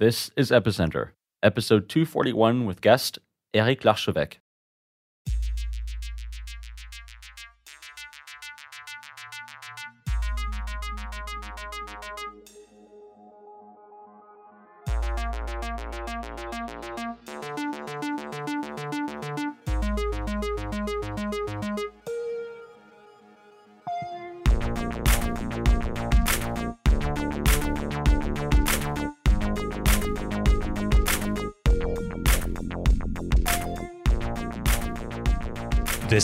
This is Epicenter, episode 241 with guest Eric Larchevêque.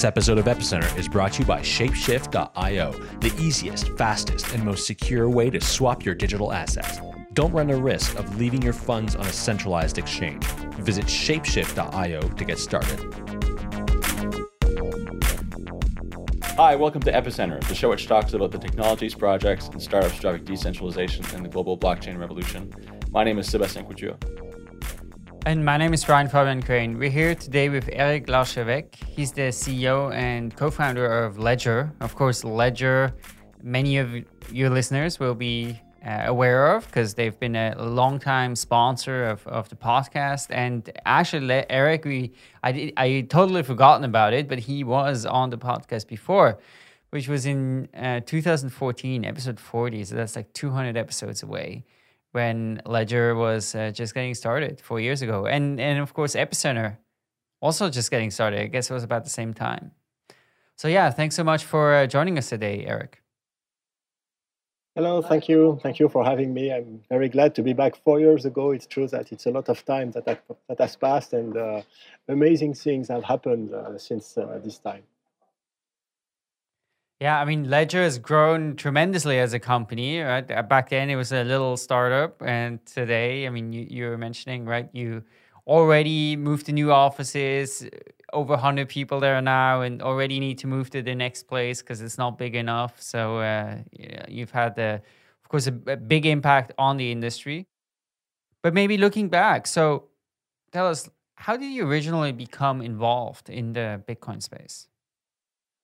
This episode of Epicenter is brought to you by Shapeshift.io, the easiest, fastest, and most secure way to swap your digital assets. Don't run the risk of leaving your funds on a centralized exchange. Visit Shapeshift.io to get started. Hi, welcome to Epicenter, the show which talks about the technologies, projects, and startups driving decentralization in the global blockchain revolution. My name is Sebastien Couture. And my name is Brian Fabian Crain. We're here today with Eric Larchevêque. He's the CEO and co-founder of Ledger. Of course, Ledger, many of your listeners will be uh, aware of because they've been a long-time sponsor of, of the podcast. And actually, Eric, we I did, I totally forgotten about it, but he was on the podcast before, which was in uh, 2014, episode 40. So that's like 200 episodes away when Ledger was uh, just getting started four years ago, and and of course Epicenter also just getting started. I guess it was about the same time. So yeah, thanks so much for uh, joining us today, Eric. Hello, thank you, thank you for having me. I'm very glad to be back. Four years ago, it's true that it's a lot of time that that, that has passed, and uh, amazing things have happened uh, since uh, this time. Yeah, I mean, Ledger has grown tremendously as a company. Right? Uh, back then, it was a little startup, and today, I mean, you, you were mentioning, right? You already moved to new offices, over 100 people there now, and already need to move to the next place because it's not big enough. So uh, you've had, of course, a, a big impact on the industry. But maybe looking back, so tell us, how did you originally become involved in the Bitcoin space?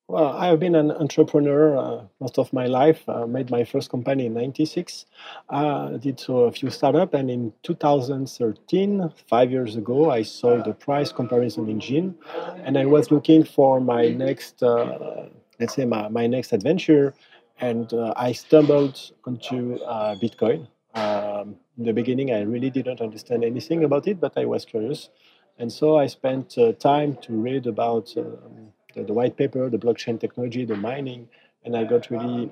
Well, I have been an entrepreneur uh, most of my life. Uh, made my first company in '96. Uh, did so a few startups, and in 2013, five years ago, I sold the price comparison engine, and I was looking for my next, uh, let's say, my, my next adventure, and uh, I stumbled onto uh, Bitcoin. Um, in the beginning, I really didn't understand anything about it, but I was curious, and so I spent time to read about. The, the white paper, the blockchain technology, the mining, and I got really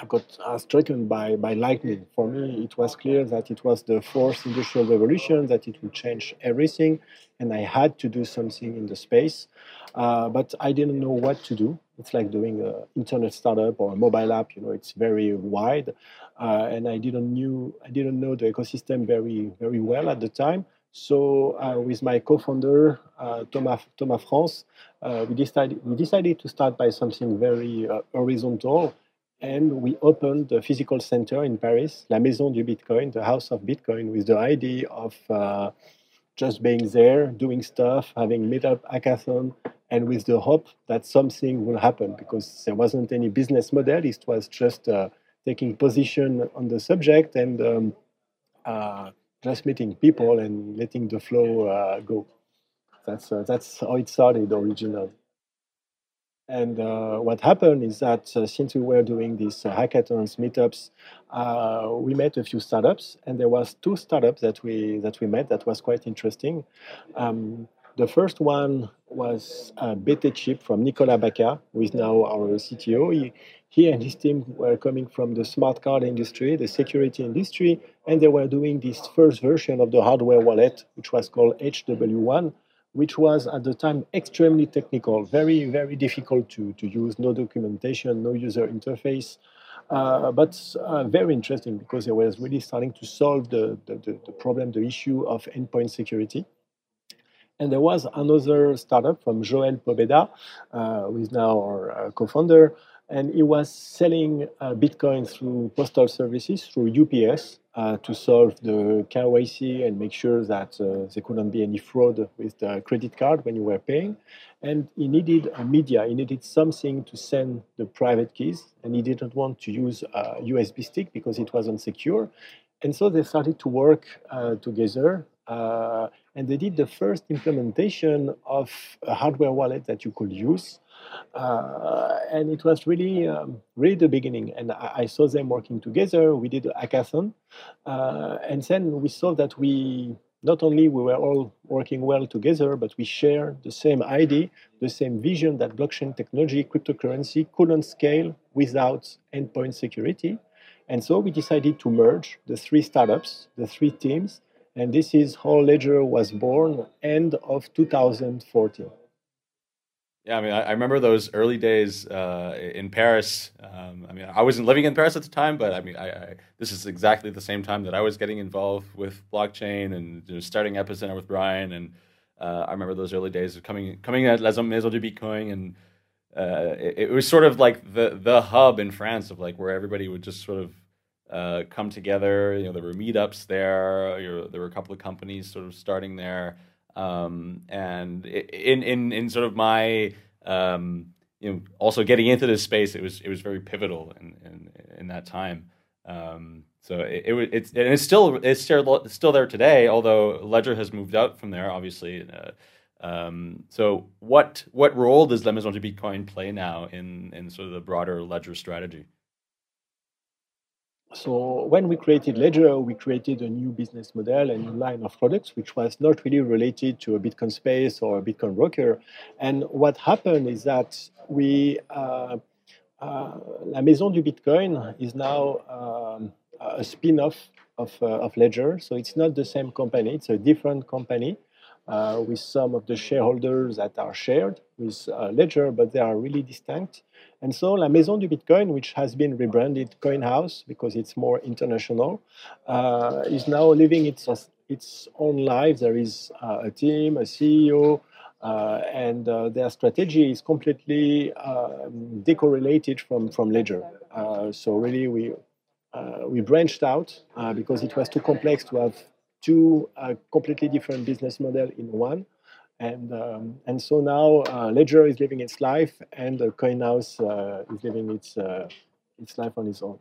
I got uh, stricken by, by lightning. For me, it was clear that it was the fourth industrial revolution, that it would change everything, and I had to do something in the space. Uh, but I didn't know what to do. It's like doing an internet startup or a mobile app. You know, it's very wide, uh, and I didn't knew I didn't know the ecosystem very very well at the time. So uh, with my co-founder uh, Thomas Thomas France, uh, we decided we decided to start by something very uh, horizontal, and we opened the physical center in Paris, La Maison du Bitcoin, the House of Bitcoin, with the idea of uh, just being there, doing stuff, having meetup hackathon, and with the hope that something will happen because there wasn't any business model. It was just uh, taking position on the subject and. Um, just meeting people and letting the flow uh, go. That's uh, that's how it started originally. And uh, what happened is that uh, since we were doing these uh, hackathons, meetups, uh, we met a few startups, and there was two startups that we that we met that was quite interesting. Um, the first one was uh, BTChip from Nicolas Bacca, who is now our CTO. He, he and his team were coming from the smart card industry, the security industry, and they were doing this first version of the hardware wallet, which was called HW1, which was at the time extremely technical, very, very difficult to, to use, no documentation, no user interface. Uh, but uh, very interesting because it was really starting to solve the, the, the problem, the issue of endpoint security. And there was another startup from Joel Pobeda, uh, who is now our uh, co-founder, and he was selling uh, Bitcoin through postal services through UPS uh, to solve the KYC and make sure that uh, there couldn't be any fraud with the credit card when you were paying. And he needed a media, he needed something to send the private keys, and he didn't want to use a USB stick because it wasn't secure. and so they started to work uh, together uh, and they did the first implementation of a hardware wallet that you could use. Uh, and it was really, um, really the beginning. And I, I, saw them working together. We did a hackathon, uh, and then we saw that we not only we were all working well together, but we share the same idea, the same vision that blockchain technology, cryptocurrency couldn't scale without endpoint security. And so we decided to merge the three startups, the three teams, and this is how Ledger was born, end of 2014. Yeah, I mean, I, remember those early days uh, in Paris. Um, I mean, I wasn't living in Paris at the time, but I mean, I, I, this is exactly the same time that I was getting involved with blockchain and you know, starting Epicenter with Brian. And uh, I remember those early days of coming coming at Les Maison du Bitcoin, and uh, it, it, was sort of like the the hub in France of like where everybody would just sort of uh, come together. You know, there were meetups there. You know, there were a couple of companies sort of starting there, um, and in in in sort of my um, you know also getting into this space, it was it was very pivotal in in, in that time. Um, so it, it it's and it's still it's still still there today, although Ledger has moved out from there, obviously. Uh, um, so what what role does La Maison du Bitcoin play now in in sort of the broader Ledger strategy? So when we created Ledger, we created a new business model, a new line of products, which was not really related to a Bitcoin space or a Bitcoin broker. And what happened is that we, uh, uh, La Maison du Bitcoin is now um, a spin-off of, uh, of Ledger. So it's not the same company; it's a different company uh, with some of the shareholders that are shared with uh, Ledger, but they are really distinct. And so La Maison du Bitcoin, which has been rebranded CoinHouse because it's more international, uh, is now living its, its own life. There is uh, a team, a CEO, uh, and uh, their strategy is completely um, decorrelated from, from Ledger. Uh, so really, we, we branched out because it was too complex to have two completely different business model in one. And, um, and so now uh, Ledger is living its life and uh, CoinHouse uh, is living its, uh, its life on its own.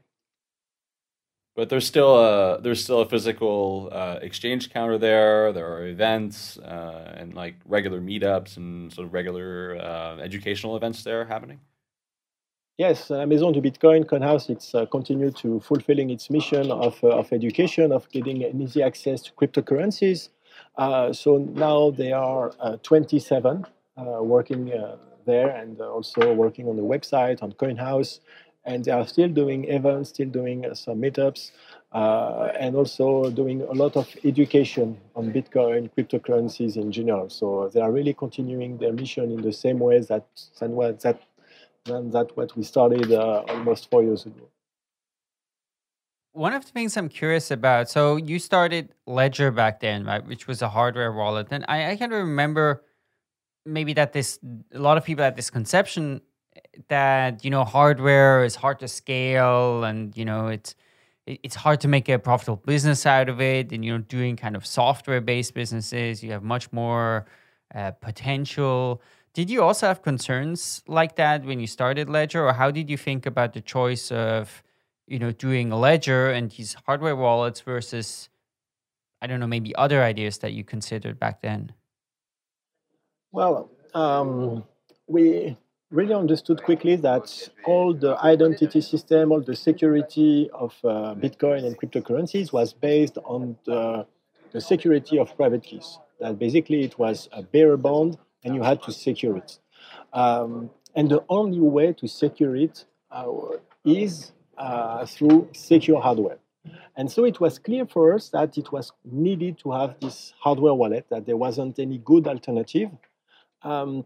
But there's still a there's still a physical uh, exchange counter there. There are events uh, and like regular meetups and sort of regular educational events there happening. Yes, Maison du Bitcoin, CoinHouse, it's uh, continued to fulfilling its mission of, uh, of education, of getting an easy access to cryptocurrencies, uh, so now they are uh, 27 uh, working there and also working on the website, on CoinHouse. And they are still doing events, still doing some meetups, uh, and also doing a lot of education on Bitcoin, cryptocurrencies in general. So they are really continuing their mission in the same way that that than that what we started uh, almost four years ago one of the things I'm curious about. So you started Ledger back then, right? Which was a hardware wallet, and I, I can remember maybe that this a lot of people had this conception that you know hardware is hard to scale, and you know it's it's hard to make a profitable business out of it. And you know, doing kind of software based businesses, you have much more uh, potential. Did you also have concerns like that when you started Ledger, or how did you think about the choice of you know, doing ledger and these hardware wallets versus, I don't know, maybe other ideas that you considered back then? Well, um, we really understood quickly that all the identity system, all the security of uh, Bitcoin and cryptocurrencies was based on the, the security of private keys. That basically it was a bearer bond and you had to secure it. Um, and the only way to secure it uh, is uh, through secure hardware. And so it was clear for us that it was needed to have this hardware wallet, that there wasn't any good alternative. Um,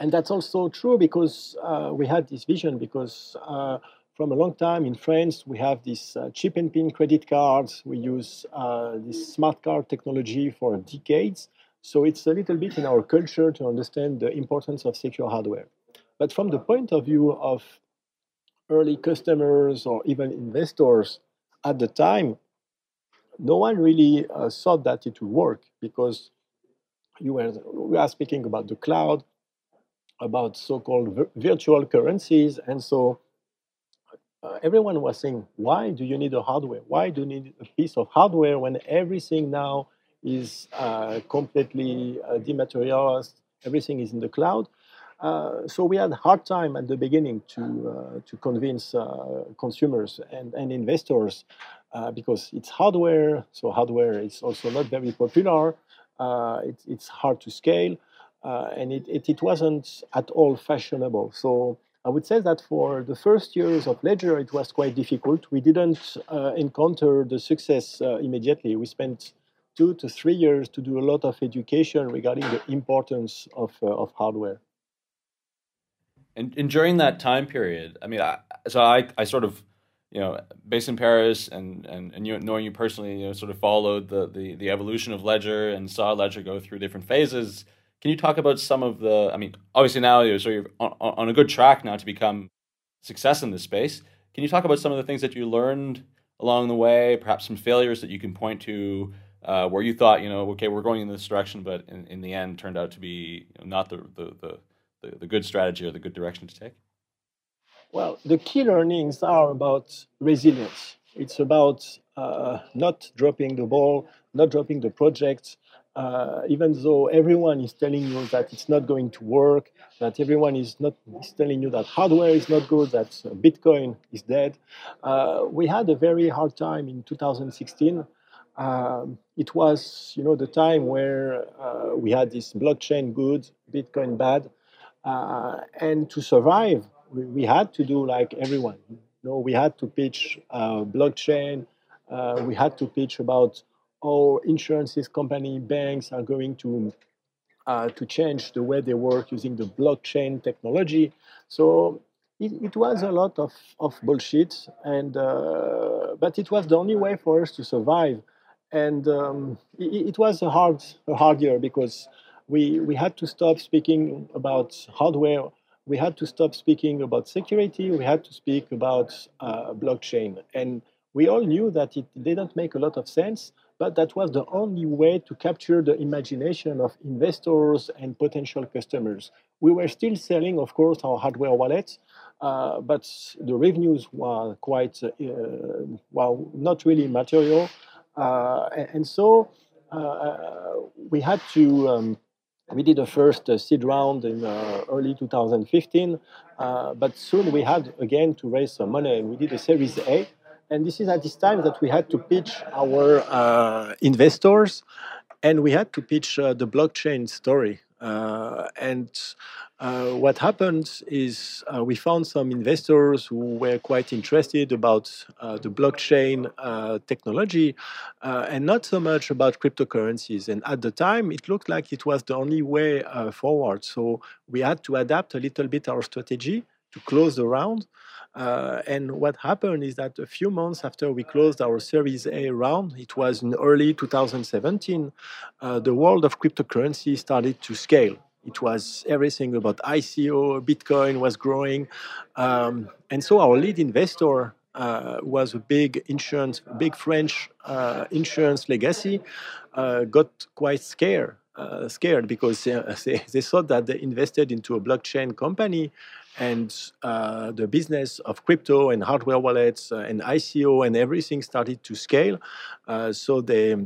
and that's also true because uh, we had this vision because uh, from a long time in France, we have this uh, chip and pin credit cards. We use uh, this smart card technology for decades. So it's a little bit in our culture to understand the importance of secure hardware. But from the point of view of early customers or even investors at the time, no one really uh, thought that it would work because you were we are speaking about the cloud, about so-called virtual currencies, and so uh, everyone was saying, why do you need a hardware? Why do you need a piece of hardware when everything now is uh, completely uh, dematerialized? Everything is in the cloud. Uh, so we had a hard time at the beginning to uh, to convince uh, consumers and, and investors because it's hardware. So hardware is also not very popular. It, it's hard to scale, and it, it, it wasn't at all fashionable. So I would say that for the first years of Ledger, it was quite difficult. We didn't uh, encounter the success uh, immediately. We spent two to three years to do a lot of education regarding the importance of, uh, of hardware. And, and during that time period, I mean, I, so I, I sort of, you know, based in Paris and, and, and you, knowing you personally, you know, sort of followed the, the, the evolution of Ledger and saw Ledger go through different phases can you talk about some of the? I mean, obviously now you're so you're on, on a good track now to become success in this space. Can you talk about some of the things that you learned along the way? Perhaps some failures that you can point to uh, where you thought, you know, okay, we're going in this direction, but in, in the end turned out to be not the, the, the, the, good strategy or the good direction to take? Well, the key learnings are about resilience. It's about uh, not dropping the ball, not dropping the project, uh, even though everyone is telling you that it's not going to work, that everyone is not is telling you that hardware is not good, that Bitcoin is dead, uh, we had a very hard time in 2016. Um, it was, you know, the time where uh, we had this blockchain good, Bitcoin bad, uh, and to survive, we, we, had to do like everyone. You know, we had to pitch uh, blockchain. Uh, we had to pitch about how insurances company banks are going to uh, to change the way they work using the blockchain technology. So it, it was a lot of, of bullshit, and uh, but it was the only way for us to survive. And um, it, it, was a hard a hard year because we we had to stop speaking about hardware. We had to stop speaking about security. We had to speak about uh, blockchain, and we all knew that it didn't make a lot of sense but that was the only way to capture the imagination of investors and potential customers. We were still selling, of course, our hardware wallets, uh, but the revenues were quite, uh, well, not really material. Uh, and so uh, we had to. Um, we did a first uh, seed round in uh, early 2015, but soon we had again to raise some money. and We did a Series A, and this is at this time that we had to pitch our uh, investors and we had to pitch uh, the blockchain story. Uh, and uh, what happened is uh, we found some investors who were quite interested about uh, the blockchain technology and not so much about cryptocurrencies. And at the time, it looked like it was the only way forward. So we had to adapt a little bit our strategy to close the round. Uh, and what happened is that a few months after we closed our Series A round, it was in early 2017, uh, the world of cryptocurrency started to scale. It was everything about ICO, Bitcoin was growing. Um, and so our lead investor uh, was a big insurance, big French uh, insurance legacy, uh, got quite scared. Uh, scared because uh, they, they thought that they invested into a blockchain company and uh, the business of crypto and hardware wallets and ICO and everything started to scale. So they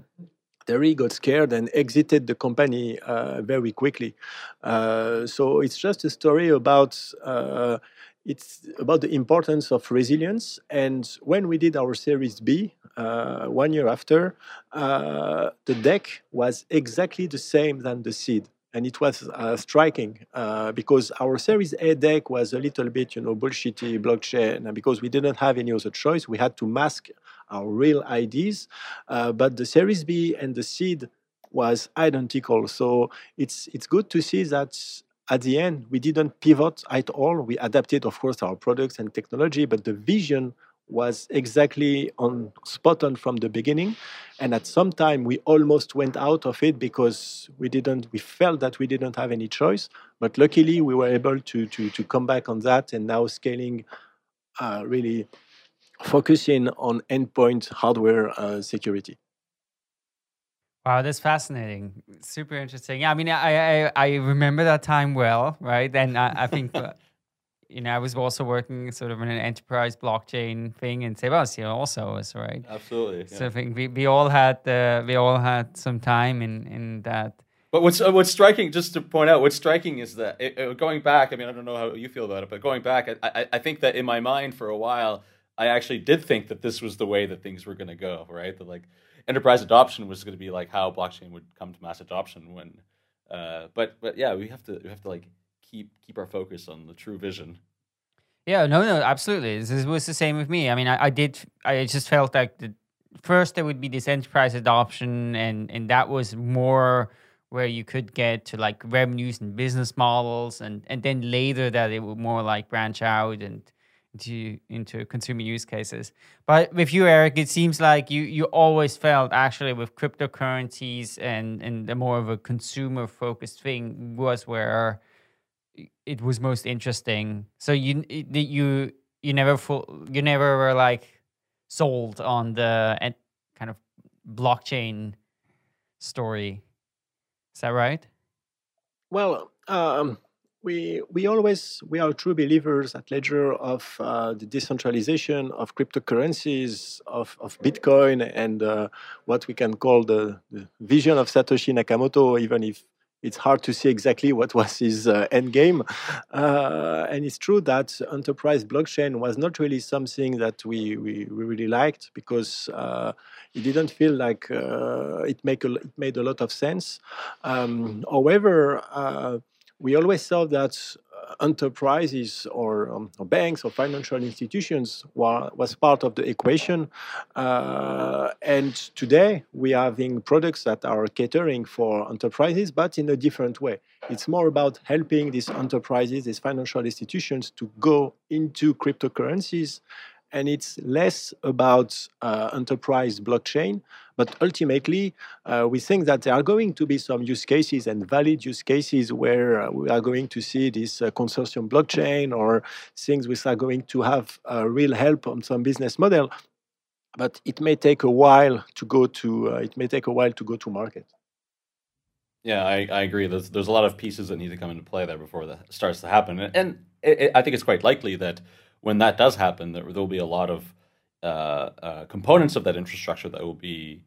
really got scared and exited the company uh, very quickly. Uh, so it's just a story about uh, it's about the importance of resilience. And when we did our Series B one year after, the deck was exactly the same than the seed and it was uh, striking uh, because our Series A deck was a little bit, you know, bullshitty blockchain, and because we didn't have any other choice, we had to mask our real IDs. Uh, but the Series B and the seed was identical, so it's it's good to see that at the end we didn't pivot at all. We adapted, of course, our products and technology, but the vision was exactly on spot on from the beginning and at some time we almost went out of it because we didn't we felt that we didn't have any choice but luckily we were able to to, to come back on that and now scaling uh, really focusing on endpoint hardware uh, security Wow, that's fascinating. Super interesting. Yeah, I mean, I I, I remember that time well, right? And I, I think you know, I was also working sort of in an enterprise blockchain thing, and Sebastien also was right. Absolutely. So I think we, we all had uh, we all had some time in in that. But what's uh, what's striking, just to point out, what's striking is that it, it, going back. I mean, I don't know how you feel about it, but going back, I, I, I think that in my mind for a while, I actually did think that this was the way that things were going to go. Right, that like enterprise adoption was going to be like how blockchain would come to mass adoption. When, uh, but but yeah, we have to we have to like keep keep our focus on the true vision. Yeah, no, no, absolutely. This was the same with me. I mean, I, I did. I just felt like the first there would be this enterprise adoption, and and that was more where you could get to like revenues and business models, and and then later that it would more like branch out and into into consumer use cases. But with you, Eric, it seems like you you always felt actually with cryptocurrencies and and the more of a consumer focused thing was where it was most interesting. So you you you never you never were like sold on the kind of blockchain story. Is that right? Well, um, we we always we are true believers at Ledger of uh, the decentralization of cryptocurrencies of, of Bitcoin and uh, what we can call the, the, vision of Satoshi Nakamoto, even if it's hard to see exactly what was his uh, end game. Uh, and it's true that enterprise blockchain was not really something that we, we, we really liked because uh, it didn't feel like uh, it, make a, it made a lot of sense. Um, however, uh, we always saw that enterprises or, um, or, banks or financial institutions was part of the equation. Uh, and today we are having products that are catering for enterprises, but in a different way. It's more about helping these enterprises, these financial institutions to go into cryptocurrencies and it's less about uh, enterprise blockchain. But ultimately, uh, we think that there are going to be some use cases and valid use cases where uh, we are going to see this uh, consortium blockchain or things which are going to have uh, real help on some business model. But it may take a while to go to. Uh, it may take a while to go to market. Yeah, I, I agree. There's, there's a lot of pieces that need to come into play there before that starts to happen, and it, it, I think it's quite likely that when that does happen, there will be a lot of uh, uh, components of that infrastructure that will be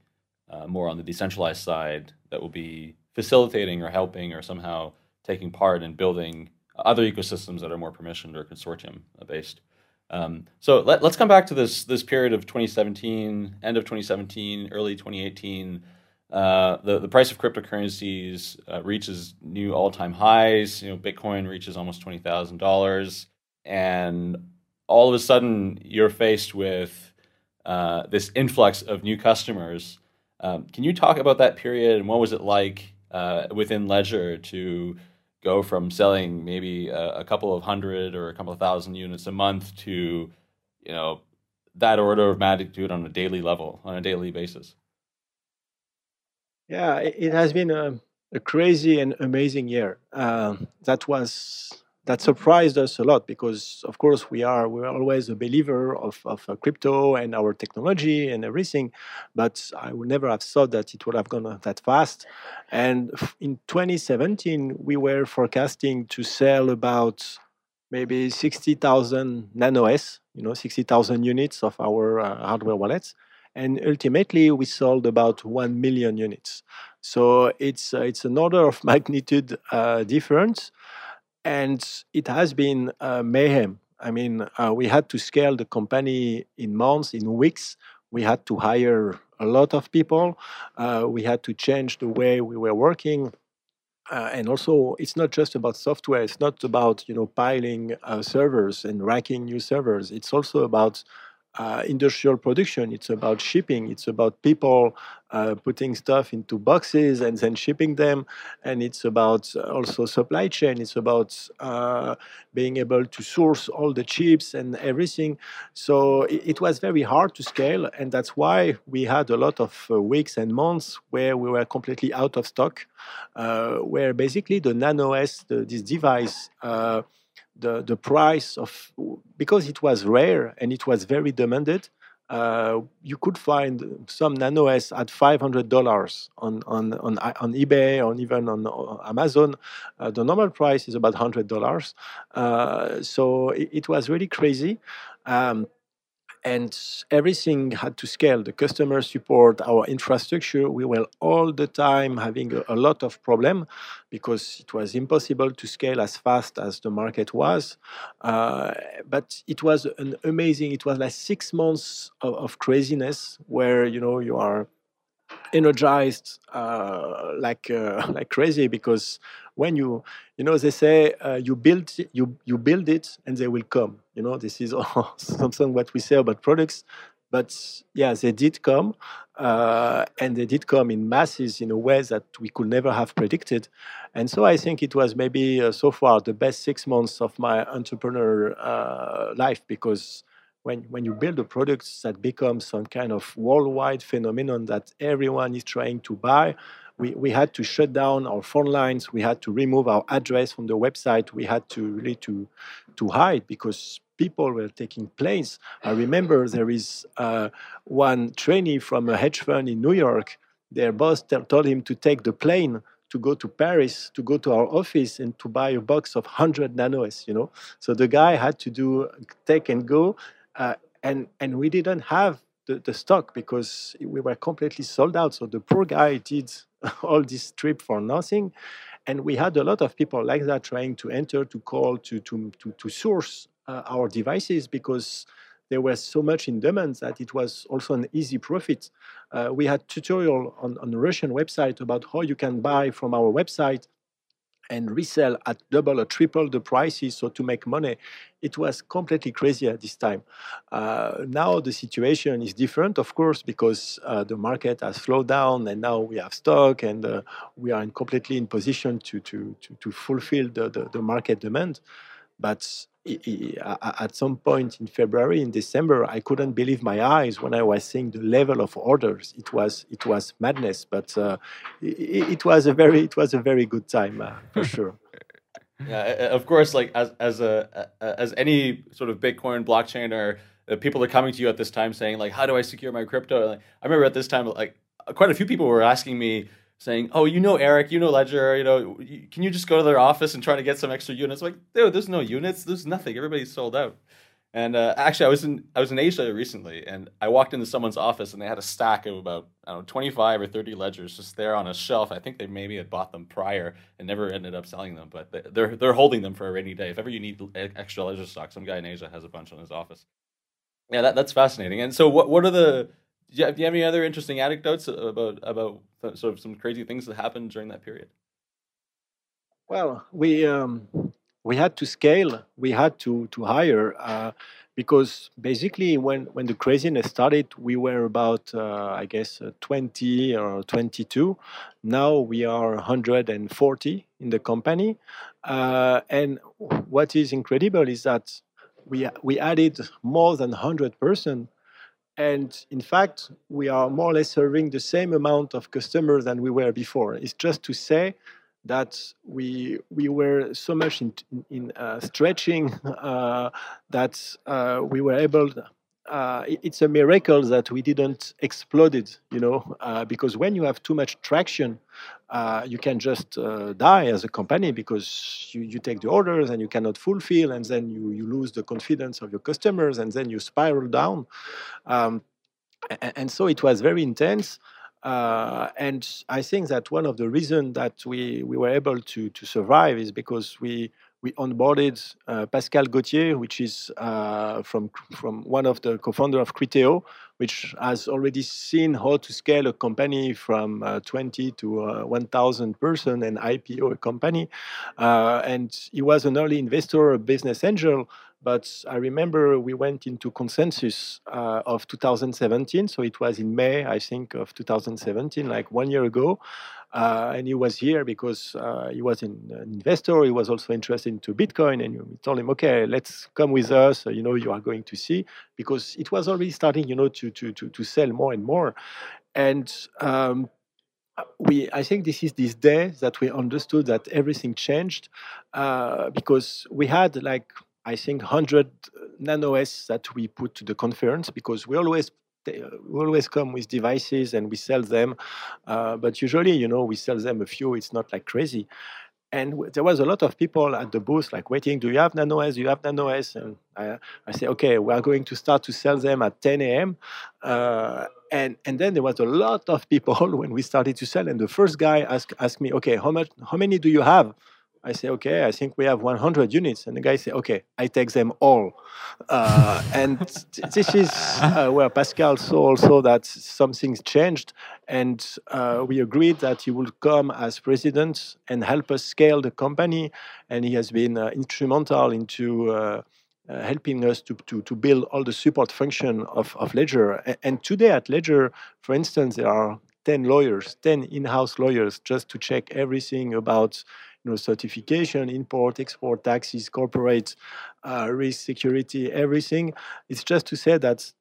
uh, more on the decentralized side that will be facilitating or helping or somehow taking part in building other ecosystems that are more permissioned or consortium based. Um, so let, us come back to this this period of 2017, end of 2017, early 2018. Uh, the the price of cryptocurrencies uh, reaches new all time highs. You know, Bitcoin reaches almost twenty thousand dollars, and all of a sudden you're faced with uh, this influx of new customers. Um, can you talk about that period and what was it like uh, within Ledger to go from selling maybe a, a, couple of hundred or a couple of thousand units a month to, you know, that order of magnitude on a daily level, on a daily basis? Yeah, it has been a, a crazy and amazing year. Uh, that was that surprised us a lot because of course we are we're always a believer of, of uh, crypto and our technology and everything but i would never have thought that it would have gone that fast. And in 2017 we were forecasting to sell about maybe 60000 nano s you know 60000 units of our uh, hardware wallets. And ultimately we sold about 1 million units. So it's uh, it's an order of magnitude uh, difference and it has been uh, mayhem. I mean, uh, we had to scale the company in months, in weeks. We had to hire a lot of people. Uh, we had to change the way we were working. Uh, and also, it's not just about software. It's not about you know piling uh, servers and racking new servers. It's also about uh, industrial production. It's about shipping. It's about people uh, putting stuff into boxes and then shipping them. And it's about also supply chain. It's about uh, being able to source all the chips and everything. So it, it, was very hard to scale. And that's why we had a lot of uh, weeks and months where we were completely out of stock, uh, where basically the Nano S, the, this device, uh, the, the price of because it was rare and it was very demanded uh, you could find some NanoS at $500 on, on, on, on eBay or even on Amazon. Uh, the normal price is about $100. Uh, so it, it, was really crazy. Um, and everything had to scale. The customer support our infrastructure we were all the time having a, a, lot of problem because it was impossible to scale as fast as the market was. Uh, but it was an amazing it was like six months of, of craziness where you know you are energized uh, like uh, like crazy because when you you know they say uh, you build you you build it and they will come. You know this is something what we say about products but yeah they did come uh, and they did come in masses in a way that we could never have predicted. And so i think it was maybe uh, so far the best six months of my entrepreneur uh, life because when, when you build a product that becomes some kind of worldwide phenomenon that everyone is trying to buy, we, we had to shut down our phone lines. We had to remove our address from the website. We had to really to, to hide because people were taking planes. I remember there is uh, one trainee from a hedge fund in New York. Their boss told him to take the plane to go to Paris, to go to our office and to buy a box of 100 nanos, you know. So the guy had to do take and go uh, and and we didn't have the, the stock because we were completely sold out. So the poor guy did all this trip for nothing, and we had a lot of people like that trying to enter, to call, to to to, to source uh, our devices because there was so much in demand that it was also an easy profit. Uh, we had tutorial on, on the Russian website about how you can buy from our website and resell at double or triple the prices so to make money it was completely crazy at this time. Uh, now the situation is different of course because uh, the market has slowed down and now we have stock and uh, we are in completely in position to to to, to fulfill the, the, the market demand but at some point in February, in December, I couldn't believe my eyes when I was seeing the level of orders. It was it was madness, but uh, it, it, was a very it was a very good time uh, for sure. Yeah, of course. Like as as a as any sort of Bitcoin blockchain or uh, people are coming to you at this time saying like, how do I secure my crypto? Like, I remember at this time, like quite a few people were asking me saying, "Oh, you know Eric, you know Ledger, you know, can you just go to their office and try to get some extra units?" Like, dude, there's no units, there's nothing. Everybody's sold out. And uh, actually, I was in I was in Asia recently, and I walked into someone's office, and they had a stack of about I don't know 25 or 30 ledgers just there on a shelf. I think they maybe had bought them prior and never ended up selling them, but they're they're holding them for a rainy day. If ever you need extra ledger stock, some guy in Asia has a bunch in his office. Yeah, that, that's fascinating. And so, what what are the you, have, do you have any other interesting anecdotes about about sort of some crazy things that happened during that period? Well, we um, we had to scale. We had to to hire uh, because basically when when the craziness started, we were about uh, I guess uh, 20 or 22. Now we are 140 in the company, uh, and what is incredible is that we we added more than 100 person and in fact, we are more or less serving the same amount of customers than we were before. It's just to say that we we were so much in, in uh, stretching uh, that uh, we were able uh, it's a miracle that we didn't explode it, you know, uh, because when you have too much traction, uh, you can just uh, die as a company because you, you take the orders and you cannot fulfill, and then you, you lose the confidence of your customers, and then you spiral down. Um, and, and, so it was very intense. Uh, and I think that one of the reasons that we, we were able to, to survive is because we we onboarded uh, Pascal Gauthier, which is uh, from from one of the co-founder of Criteo, which has already seen how to scale a company from uh, 20 to uh, 1,000 person and IPO a company. Uh, and he was an early investor, a business angel. But I remember we went into consensus uh, of 2017, so it was in May, I think, of 2017, like one year ago. Uh, and he was here because uh, he was an investor. He was also interested into Bitcoin, and we told him, "Okay, let's come with us. You know, you are going to see because it was already starting, you know, to to to, to sell more and more." And um, we, I think this is this day that we understood that everything changed uh, because we had like I think, 100 nanoS that we put to the conference because we always we always come with devices and we sell them, uh, but usually, you know, we sell them a few. It's not like crazy. And there was a lot of people at the booth, like waiting. Do you have nanoS? Do you have nanoS? And I, I say, okay, we are going to start to sell them at 10 a.m. Uh, and and then there was a lot of people when we started to sell. And the first guy asked asked me, okay, how much? How many do you have? I say, okay, I think we have 100 units. And the guy say, okay, I take them all. Uh, and this is uh, where Pascal saw also that something's changed. And uh, we agreed that he would come as president and help us scale the company. And he has been uh, instrumental into uh, uh, helping us to, to, to build all the support function of, of Ledger. And today at Ledger, for instance, there are 10 lawyers, 10 in-house lawyers just to check everything about you know, certification, import, export, taxes, corporate uh, risk, security, everything. It's just to say that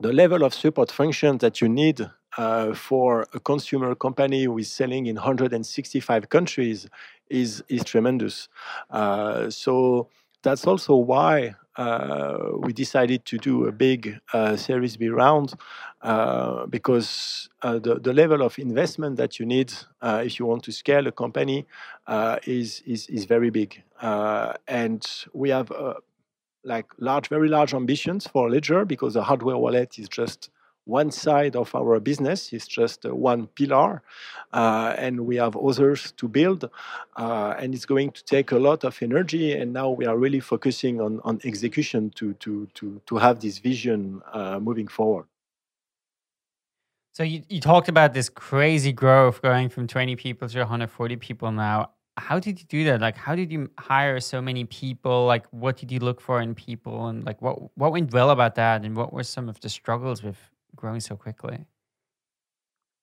the level of support function that you need uh, for a consumer company who is selling in 165 countries is is tremendous. Uh, so that's also why we decided to do a big uh, Series B round uh, because uh, the, the level of investment that you need uh, if you want to scale a company uh, is, is, is very big. and we have like large, very large ambitions for Ledger because the hardware wallet is just one side of our business is just uh, one pillar, uh, and we have others to build, uh, and it's going to take a lot of energy. And now we are really focusing on, on execution to to to to have this vision uh, moving forward. So you, you talked about this crazy growth going from 20 people to 140 people now. How did you do that? Like, how did you hire so many people? Like, what did you look for in people? And like, what what went well about that? And what were some of the struggles with growing so quickly?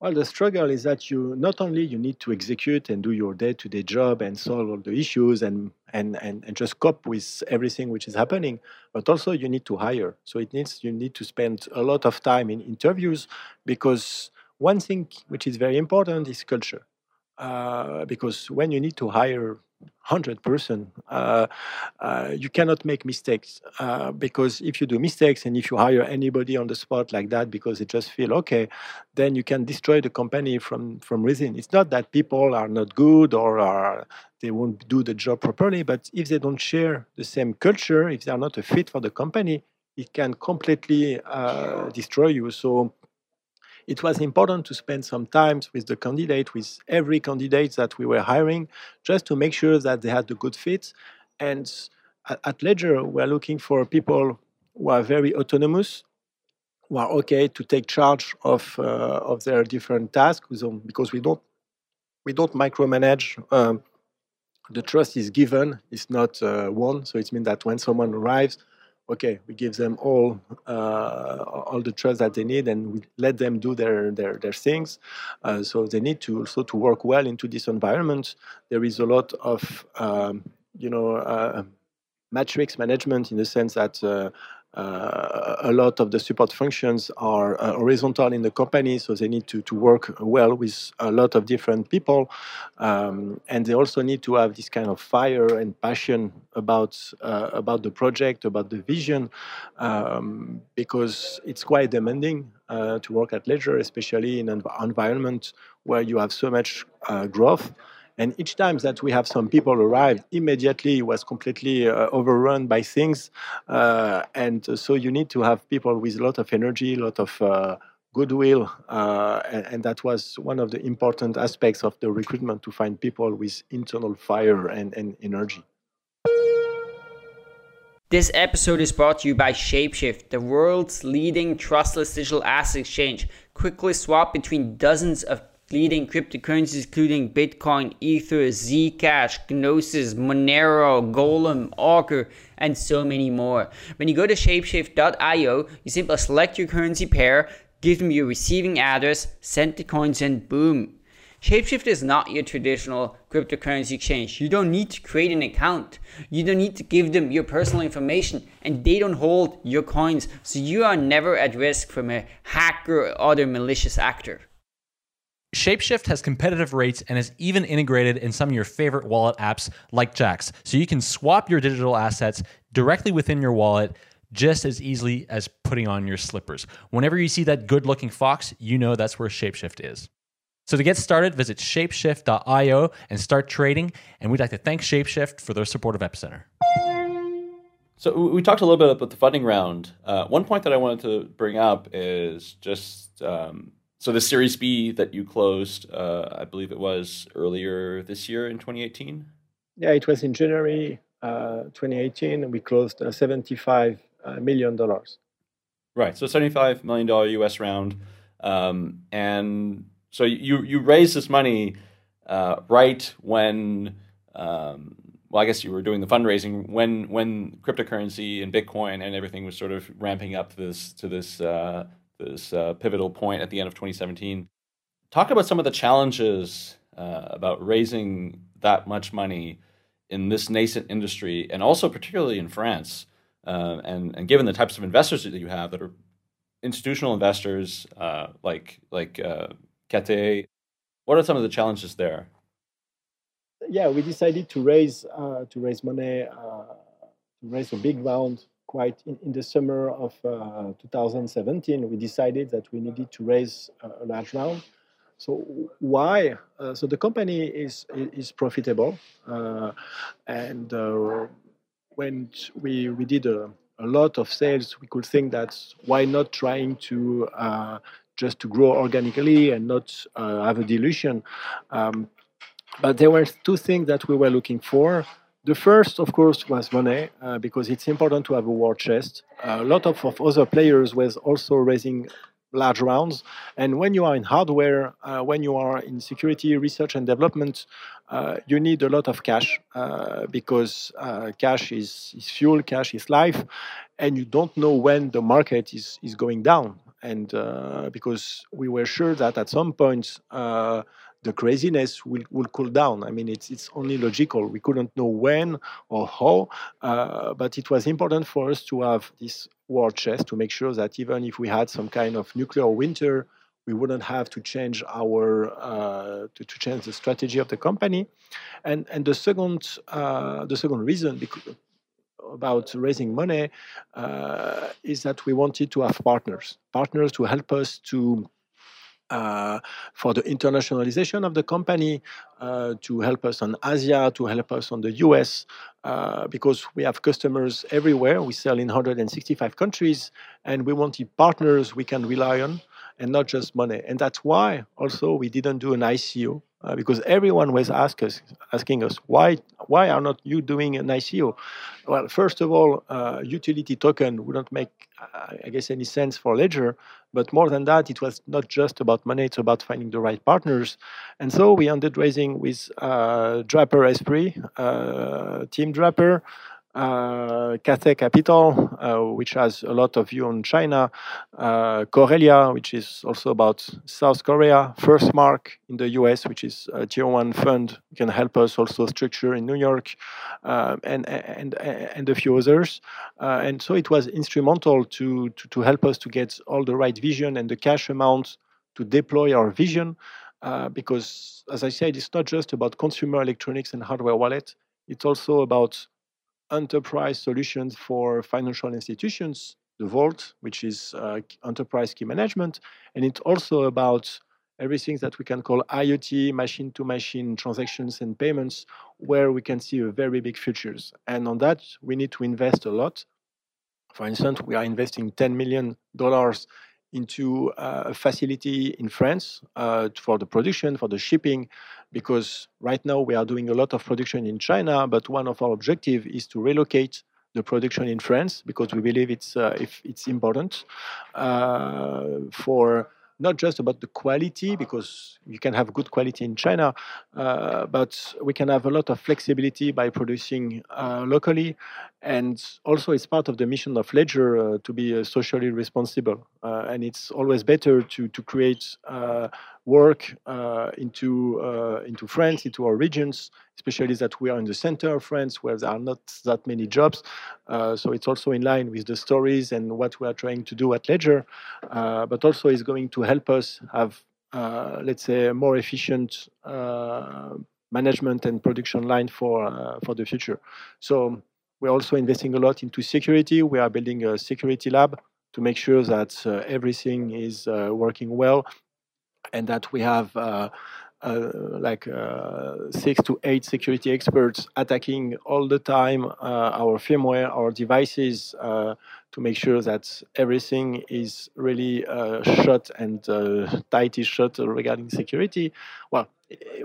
Well, the struggle is that you not only you need to execute and do your day-to-day job and solve all the issues and, and, and, and just cope with everything which is happening, but also you need to hire. So it needs you need to spend a lot of time in interviews because one thing which is very important is culture. Uh, because when you need to hire 100 person uh, uh, you cannot make mistakes uh, because if you do mistakes and if you hire anybody on the spot like that because they just feel okay then you can destroy the company from from within. It's not that people are not good or are they won't do the job properly but if they don't share the same culture if they are not a fit for the company it can completely uh, destroy you. So it was important to spend some time with the candidate, with every candidate that we were hiring, just to make sure that they had a good fit. And at, at Ledger, we're looking for people who are very autonomous, who are okay to take charge of uh, of their different tasks, because we don't we don't micromanage. Um, the trust is given, it's not uh, won. So it means that when someone arrives, okay, we give them all uh, all the trust that they need, and we let them do their their, their things. Uh, so they need to also to work well into this environment. There is a lot of um, you know uh, matrix management in the sense that uh, a lot of the support functions are uh, horizontal in the company, so they need to, to work well with a lot of different people. Um, and they also need to have this kind of fire and passion about, uh, about the project, about the vision, um, because it's quite demanding uh, to work at Ledger, especially in an environment where you have so much uh, growth. And each time that we have some people arrive, immediately it was completely uh, overrun by things. Uh, and so you need to have people with a lot of energy, a lot of uh, goodwill. Uh, and, and, that was one of the important aspects of the recruitment to find people with internal fire and, and energy. This episode is brought to you by Shapeshift, the world's leading trustless digital asset exchange. Quickly swap between dozens of leading cryptocurrencies including Bitcoin, Ether, Zcash, Gnosis, Monero, Golem, Augur, and so many more. When you go to shapeshift.io, you simply select your currency pair, give them your receiving address, send the coins, and boom. Shapeshift is not your traditional cryptocurrency exchange. You don't need to create an account. You don't need to give them your personal information and they don't hold your coins. So you are never at risk from a hacker or other malicious actor. Shapeshift has competitive rates and is even integrated in some of your favorite wallet apps like Jaxx. So you can swap your digital assets directly within your wallet just as easily as putting on your slippers. Whenever you see that good looking fox, you know that's where Shapeshift is. So to get started, visit shapeshift.io and start trading. And we'd like to thank Shapeshift for their support of Epicenter. So we talked a little bit about the funding round. Uh, one point that I wanted to bring up is just um, so the Series B that you closed, uh, I believe it was earlier this year in 2018. Yeah, it was in January uh, 2018, and we closed uh, 75 uh, million dollars. Right, so 75 million dollar US round, um, and so you you raised this money uh, right when. Um, well, I guess you were doing the fundraising when when cryptocurrency and Bitcoin and everything was sort of ramping up to this to this uh, this uh, pivotal point at the end of 2017. Talk about some of the challenges uh, about raising that much money in this nascent industry, and also particularly in France. Uh, and and given the types of investors that you have that are institutional investors uh, like like uh, Cathay, what are some of the challenges there? yeah, we decided to raise uh, to raise money uh, to raise a big round quite in, in the summer of uh, 2017. We decided that we needed to raise a large round. So why? Uh, so the company is is profitable, uh, and uh, when we we did a, a, lot of sales, we could think that why not trying to just to grow organically and not have a dilution. Um, but there were two things that we were looking for. The first, of course, was money, uh, because it's important to have a war chest. Uh, a lot of, of other players was also raising large rounds. And when you are in hardware, uh, when you are in security research and development, uh, you need a lot of cash uh, because uh, cash is, is, fuel, cash is life, and you don't know when the market is, is going down. And because we were sure that at some point, the craziness will, will cool down. I mean, it's, it's only logical. We couldn't know when or how, uh, but it was important for us to have this war chest to make sure that even if we had some kind of nuclear winter, we wouldn't have to change our uh, to, to change the strategy of the company. And and the second uh, the second reason because, about raising money uh, is that we wanted to have partners, partners to help us to uh, for the internationalization of the company, uh, to help us on Asia, to help us on the US, uh, because we have customers everywhere. We sell in 165 countries, and we wanted partners we can rely on and not just money. And that's why also we didn't do an ICO uh, because everyone was ask us, asking us why why are not you doing an ICO? Well, first of all, uh, utility token wouldn't make uh, I guess any sense for Ledger, but more than that, it was not just about money; it's about finding the right partners. And so we ended raising with uh, Draper Esprit, uh, Team Draper uh, Cathay Capital, uh, which has a lot of view on China, uh, Korelya, which is also about South Korea, FirstMark in the US, which is a tier one fund, can help us also structure in New York, um, and, and, and a few others. Uh, and so it was instrumental to, to, to, help us to get all the right vision and the cash amount to deploy our vision. Uh, because, as I said, it's not just about consumer electronics and hardware wallet. It's also about enterprise solutions for financial institutions, the Vault, which is uh, enterprise key management, and it's also about everything that we can call IoT, machine-to-machine transactions and payments, where we can see very big futures. And on that, we need to invest a lot. For instance, we are investing $10 million into uh, a facility in France uh, for the production, for the shipping, because right now we are doing a lot of production in China, but one of our objectives is to relocate the production in France because we believe it's uh, if it's important uh, for not just about the quality, because you can have good quality in China, uh, but we can have a lot of flexibility by producing uh, locally. And also, it's part of the mission of Ledger uh, to be uh, socially responsible. And it's always better to, to create uh, work into, into France, into our regions, especially that we are in the center of France where there are not that many jobs. Uh, so it's also in line with the stories and what we are trying to do at Ledger, uh, but also is going to help us have, uh, let's say, a more efficient uh, management and production line for uh, for the future. So we're also investing a lot into security. We are building a security lab to make sure that uh, everything is uh, working well and that we have uh, uh, like uh, six to eight security experts attacking all the time uh, our firmware, our devices to make sure that everything is really shut and tightly shut regarding security. Well,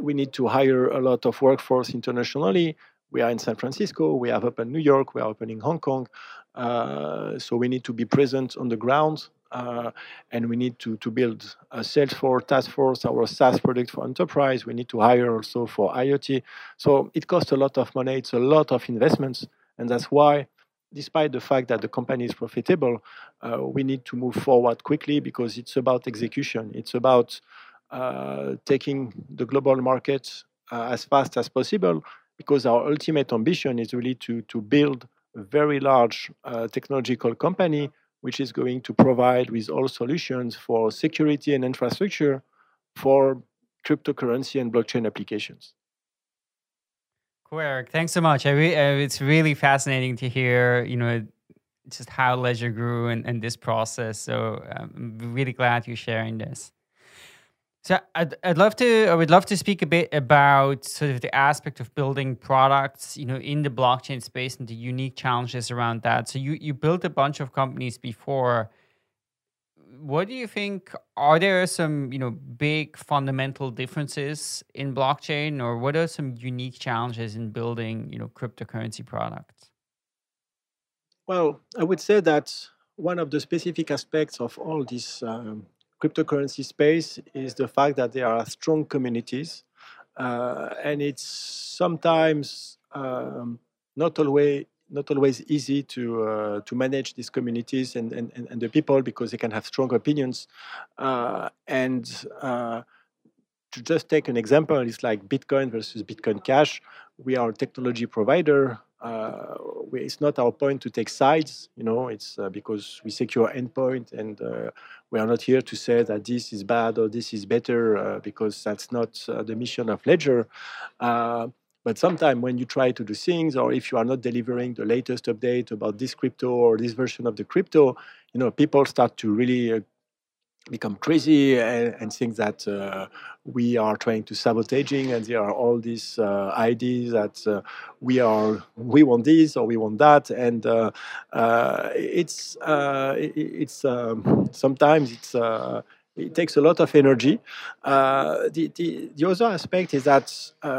we need to hire a lot of workforce internationally. We are in San Francisco, we have opened New York, we are opening Hong Kong. Uh, so we need to be present on the ground uh, and we need to, to build a Salesforce task force, our SaaS product for enterprise. We need to hire also for IoT. So it costs a lot of money. It's a lot of investments. And that's why, despite the fact that the company is profitable, uh, we need to move forward quickly because it's about execution. It's about uh, taking the global market uh, as fast as possible because our ultimate ambition is really to, to build a very large uh, technological company which is going to provide with all solutions for security and infrastructure for cryptocurrency and blockchain applications. Cool, Eric. Thanks so much. Re- uh, it's really fascinating to hear, you know, just how Ledger grew and, and this process. So um, I'm really glad you're sharing this. So I'd, I'd love to I would love to speak a bit about sort of the aspect of building products, you know, in the blockchain space and the unique challenges around that. So you you built a bunch of companies before. What do you think are there some, you know, big fundamental differences in blockchain or what are some unique challenges in building, you know, cryptocurrency products? Well, I would say that one of the specific aspects of all these um, cryptocurrency space is the fact that there are strong communities, uh, and it's sometimes um, not always not always easy to uh, to manage these communities and, and, and the people because they can have strong opinions uh, and uh, to just take an example it's like bitcoin versus bitcoin cash we are a technology provider uh, we, it's not our point to take sides. You know, it's uh, because we secure endpoint, and uh, we are not here to say that this is bad or this is better, uh, because that's not uh, the mission of Ledger. Uh, but sometimes when you try to do things, or if you are not delivering the latest update about this crypto or this version of the crypto, you know, people start to really become crazy and, and think that uh, we are trying to sabotaging and there are all these uh, ideas that uh, we are we want this or we want that and uh, uh, it's uh, it's um, sometimes it's it takes a lot of energy. the, the, the other aspect is that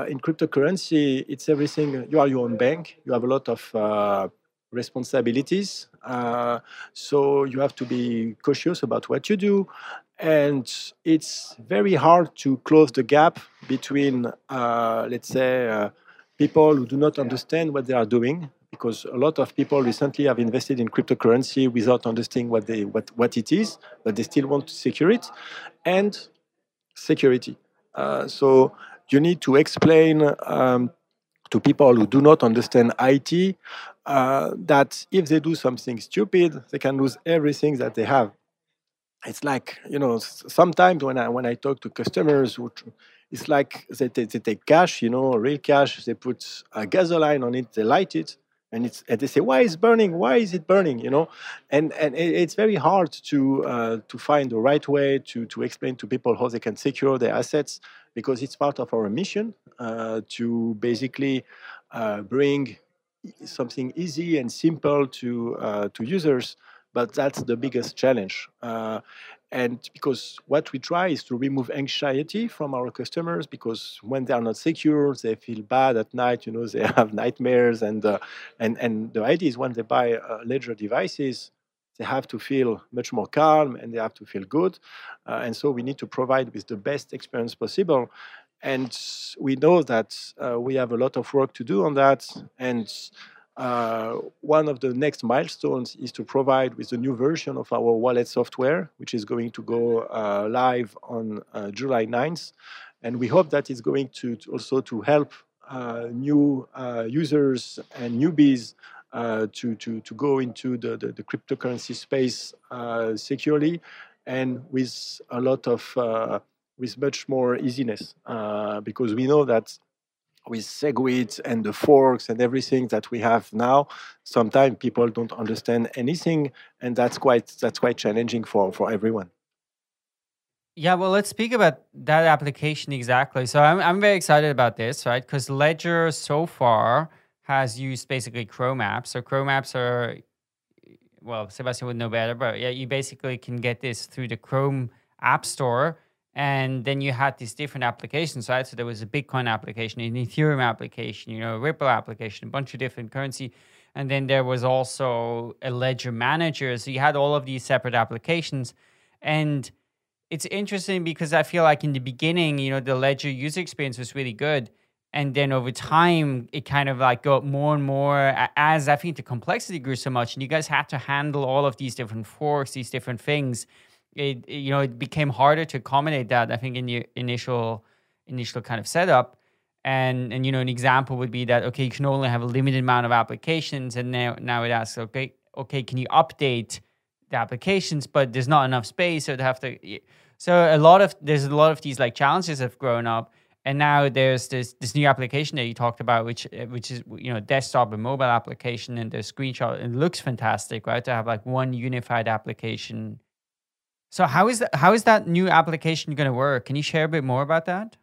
in cryptocurrency, it's everything. You are your own bank. You have a lot of responsibilities. Uh, so you have to be cautious about what you do. And it's very hard to close the gap between, uh, let's say, uh, people who do not understand what they are doing, because a lot of people recently have invested in cryptocurrency without understanding what, they, what, what it is, but they still want to secure it, and security. Uh, so you need to explain um, to people who do not understand IT uh, that if they do something stupid, they can lose everything that they have. It's like you know sometimes when I when I talk to customers, it's like they, they, they take cash, you know, real cash. They put a gasoline on it, they light it, and it's and they say why is burning why is it burning you know and and it's very hard to uh, to find the right way to to explain to people how they can secure their assets because it's part of our mission uh, to basically uh, bring something easy and simple to uh, to users but that's the biggest challenge. Uh, and because what we try is to remove anxiety from our customers because when they are not secure they feel bad at night you know they have nightmares and uh, and and the idea is when they buy uh, ledger devices they have to feel much more calm and they have to feel good. Uh, and so we need to provide with the best experience possible and we know that uh, we have a lot of work to do on that and uh, one of the next milestones is to provide with a new version of our wallet software, which is going to go uh, live on uh, July 9th. And we hope that it's going to, to also to help uh, new uh, users and newbies to, to, to go into the, the, the cryptocurrency space securely and with a lot of, with much more easiness, uh, because we know that with Segwit and the forks and everything that we have now, sometimes people don't understand anything, and that's quite that's quite challenging for for everyone. Yeah, well, let's speak about that application exactly. So I'm I'm very excited about this, right? Because Ledger so far has used basically Chrome apps. So Chrome apps are, well, Sebastien would know better, but yeah, you basically can get this through the Chrome App Store and then you had these different applications, right? So there was a Bitcoin application, an Ethereum application, you know, a Ripple application, a bunch of different currency. And then there was also a ledger manager. So you had all of these separate applications. And it's interesting because I feel like in the beginning, you know, the ledger user experience was really good. And then over time, it kind of like got more and more as I think the complexity grew so much, and you guys had to handle all of these different forks, these different things it you know it became harder to accommodate that. I think in the initial initial kind of setup. And and you know an example would be that okay you can only have a limited amount of applications and now now it asks okay okay can you update the applications but there's not enough space so they have to so a lot of there's a lot of these like challenges have grown up and now there's this this new application that you talked about which which is you know desktop and mobile application and the screenshot it looks fantastic right to have like one unified application so how is that how is that new application going to work? Can you share a bit more about that?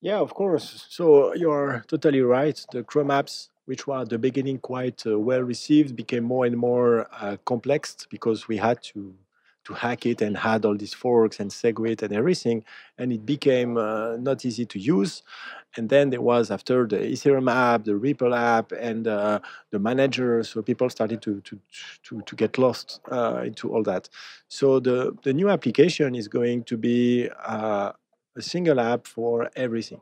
Yeah, of course. So you're totally right. The Chrome apps, which were at the beginning quite uh, well received, became more and more uh, complex because we had to to hack it and had all these forks and Segwit and everything, and it became uh, not easy to use. And then there was after the Ethereum app, the Ripple app, and uh, the manager. So people started to to to, to get lost uh, into all that. So the the new application is going to be uh, a single app for everything.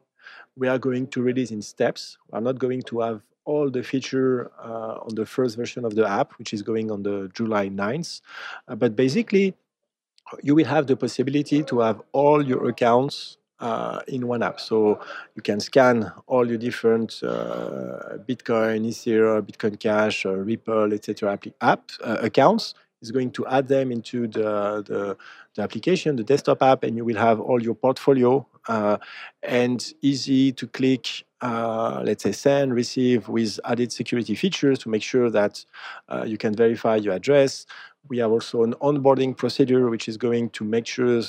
We are going to release in steps. We are not going to have all the feature uh, on the first version of the app, which is going on the July 9th. Uh, but basically, you will have the possibility to have all your accounts uh, in one app. So you can scan all your different uh, Bitcoin, Ethereum, Bitcoin Cash, uh, Ripple, etc. app uh, accounts. It's going to add them into the, the, the application, the desktop app, and you will have all your portfolio and easy to click uh, let's say send, receive with added security features to make sure that uh, you can verify your address. We have also an onboarding procedure which is going to make sure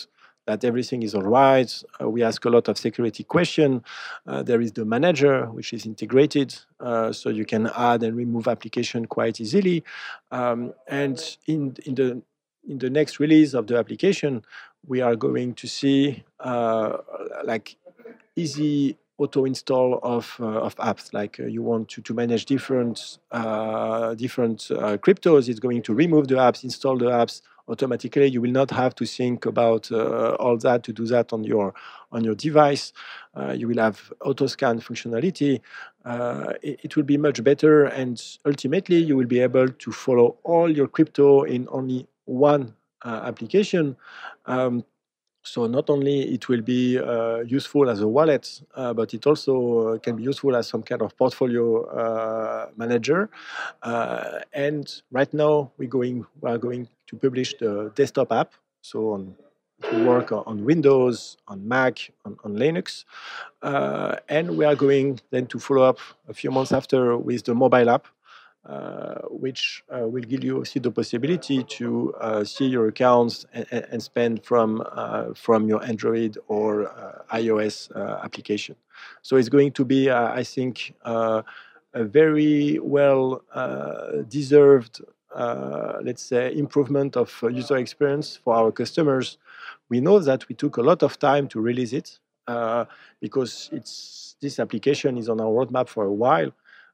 that everything is all right. Uh, we ask a lot of security questions. Uh, there is the manager, which is integrated, uh, so you can add and remove application quite easily. Um, and in, in the in the next release of the application, we are going to see uh, like easy auto install of, uh, of apps. Like uh, you want to, to manage different uh, different uh, cryptos it's going to remove the apps install the apps automatically. You will not have to think about uh, all that to do that on your on your device. You will have auto scan functionality it, it, will be much better and ultimately you will be able to follow all your crypto in only one application um, so not only it will be uh, useful as a wallet, uh, but it also uh, can be useful as some kind of portfolio uh, manager. Uh, and right now we going we are going to publish the desktop app. So on to work on Windows, on Mac, on, on Linux, uh, and we are going then to follow up a few months after with the mobile app. Uh, which uh, will give you also the possibility to uh, see your accounts and, and spend from from your Android or iOS application. So it's going to be, I think, a very well deserved uh, let's say, improvement of user experience for our customers. We know that we took a lot of time to release it uh, because it's this application is on our roadmap for a while.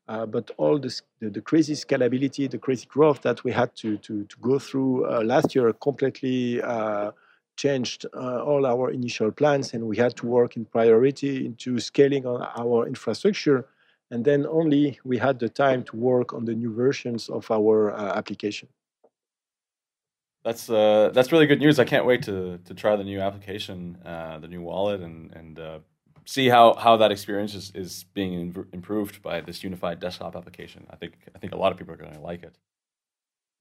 Uh, but all this, the, the, crazy scalability, the crazy growth that we had to, to, to go through uh, last year completely uh, changed uh, all our initial plans, and we had to work in priority into scaling on our infrastructure. And then only we had the time to work on the new versions of our uh, application. That's uh, that's really good news. I can't wait to to try the new application, the new wallet, and and see how, how that experience is, is being improved by this unified desktop application. I think I think a lot of people are going to like it.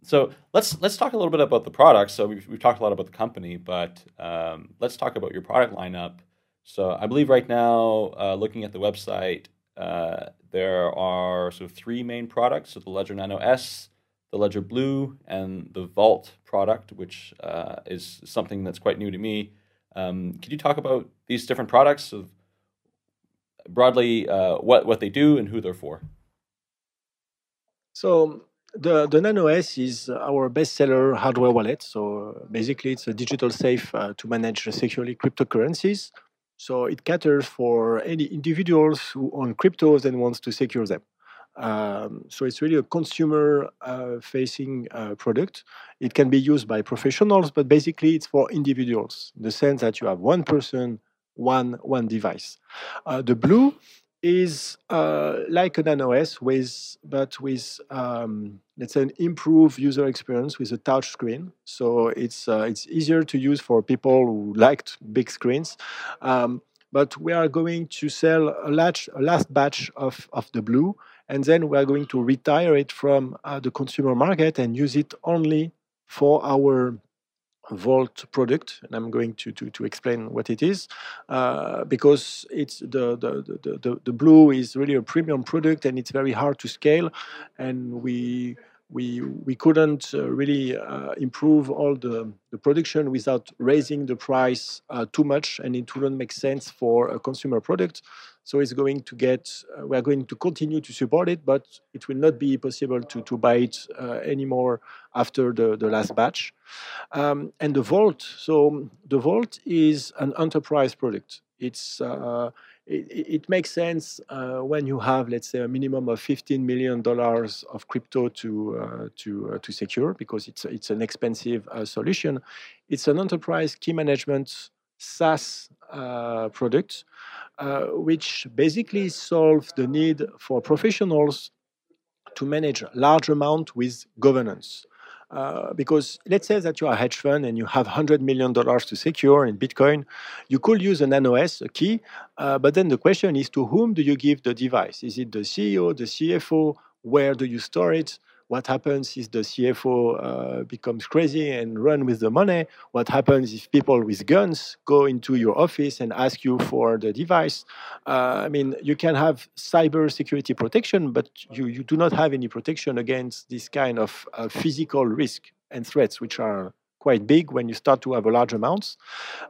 So let's let's talk a little bit about the product. So we've, we've talked a lot about the company, but um, let's talk about your product lineup. So I believe right now, uh, looking at the website, uh, there are sort of three main products: so the Ledger Nano S, the Ledger Blue, and the Vault product, which uh, is something that's quite new to me. Um, could you talk about these different products, of broadly uh, what what they do and who they're for? So the, the Nano S is our bestseller hardware wallet. So basically, it's a digital safe uh, to manage securely cryptocurrencies. So it caters for any individuals who own cryptos and wants to secure them. Um, so it's really a consumer-facing uh, uh, product. It can be used by professionals, but basically it's for individuals. In the sense that you have one person, one one device. Uh, the blue is uh, like a Nano S with, but with um, let's say an improved user experience with a touch screen. So it's uh, it's easier to use for people who liked big screens. Um, but we are going to sell a, large, a last batch of, of the blue, and then we are going to retire it from uh, the consumer market and use it only for our Vault product, and I'm going to to, to explain what it is, uh, because it's the, the the, the the blue is really a premium product and it's very hard to scale, and we we we couldn't uh, really uh, improve all the, the production without raising the price uh, too much, and it wouldn't make sense for a consumer product. So it's going to get uh, we are going to continue to support it, but it will not be possible to to buy it uh, anymore after the the last batch. Um, and the Vault, so the Vault is an enterprise product. It's uh, it, it, makes sense uh, when you have, let's say, a minimum of fifteen million dollars of crypto to uh, to uh, to secure because it's it's an expensive solution. It's an enterprise key management SaaS uh, product, uh, which basically solves the need for professionals to manage large amount with governance. Uh, because let's say that you are a hedge fund and you have $100 million to secure in Bitcoin, you could use a Nano S, a key, uh, but then the question is to whom do you give the device? Is it the CEO, the CFO? Where do you store it? What happens if the CFO uh, becomes crazy and run with the money? What happens if people with guns go into your office and ask you for the device? Uh, I mean, you can have cyber security protection, but you, you do not have any protection against this kind of uh, physical risk and threats, which are quite big when you start to have a large amounts.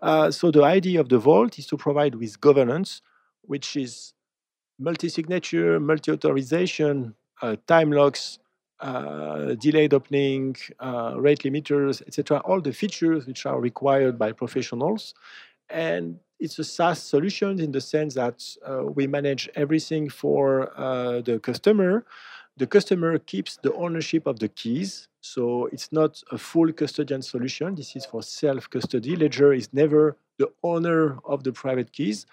Uh, so the idea of the vault is to provide with governance, which is multi-signature, multi-authorization, uh, time locks, uh, delayed opening, uh, rate limiters, etc. All the features which are required by professionals. And it's a SaaS solution in the sense that uh, we manage everything for uh, the customer. The customer keeps the ownership of the keys. So it's not a full custodian solution. This is for self custody. Ledger is never the owner of the private keys.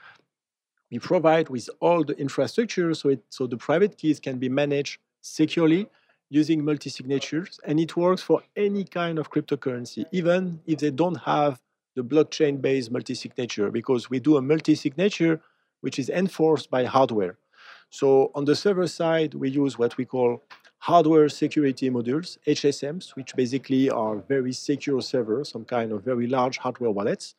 We provide with all the infrastructure so, it, so the private keys can be managed securely using multi-signatures, and it works for any kind of cryptocurrency, even if they don't have the blockchain-based multi-signature, because we do a multi-signature which is enforced by hardware. So on the server side, we use what we call hardware security modules, HSMs, which basically are very secure servers, some kind of very large hardware wallets.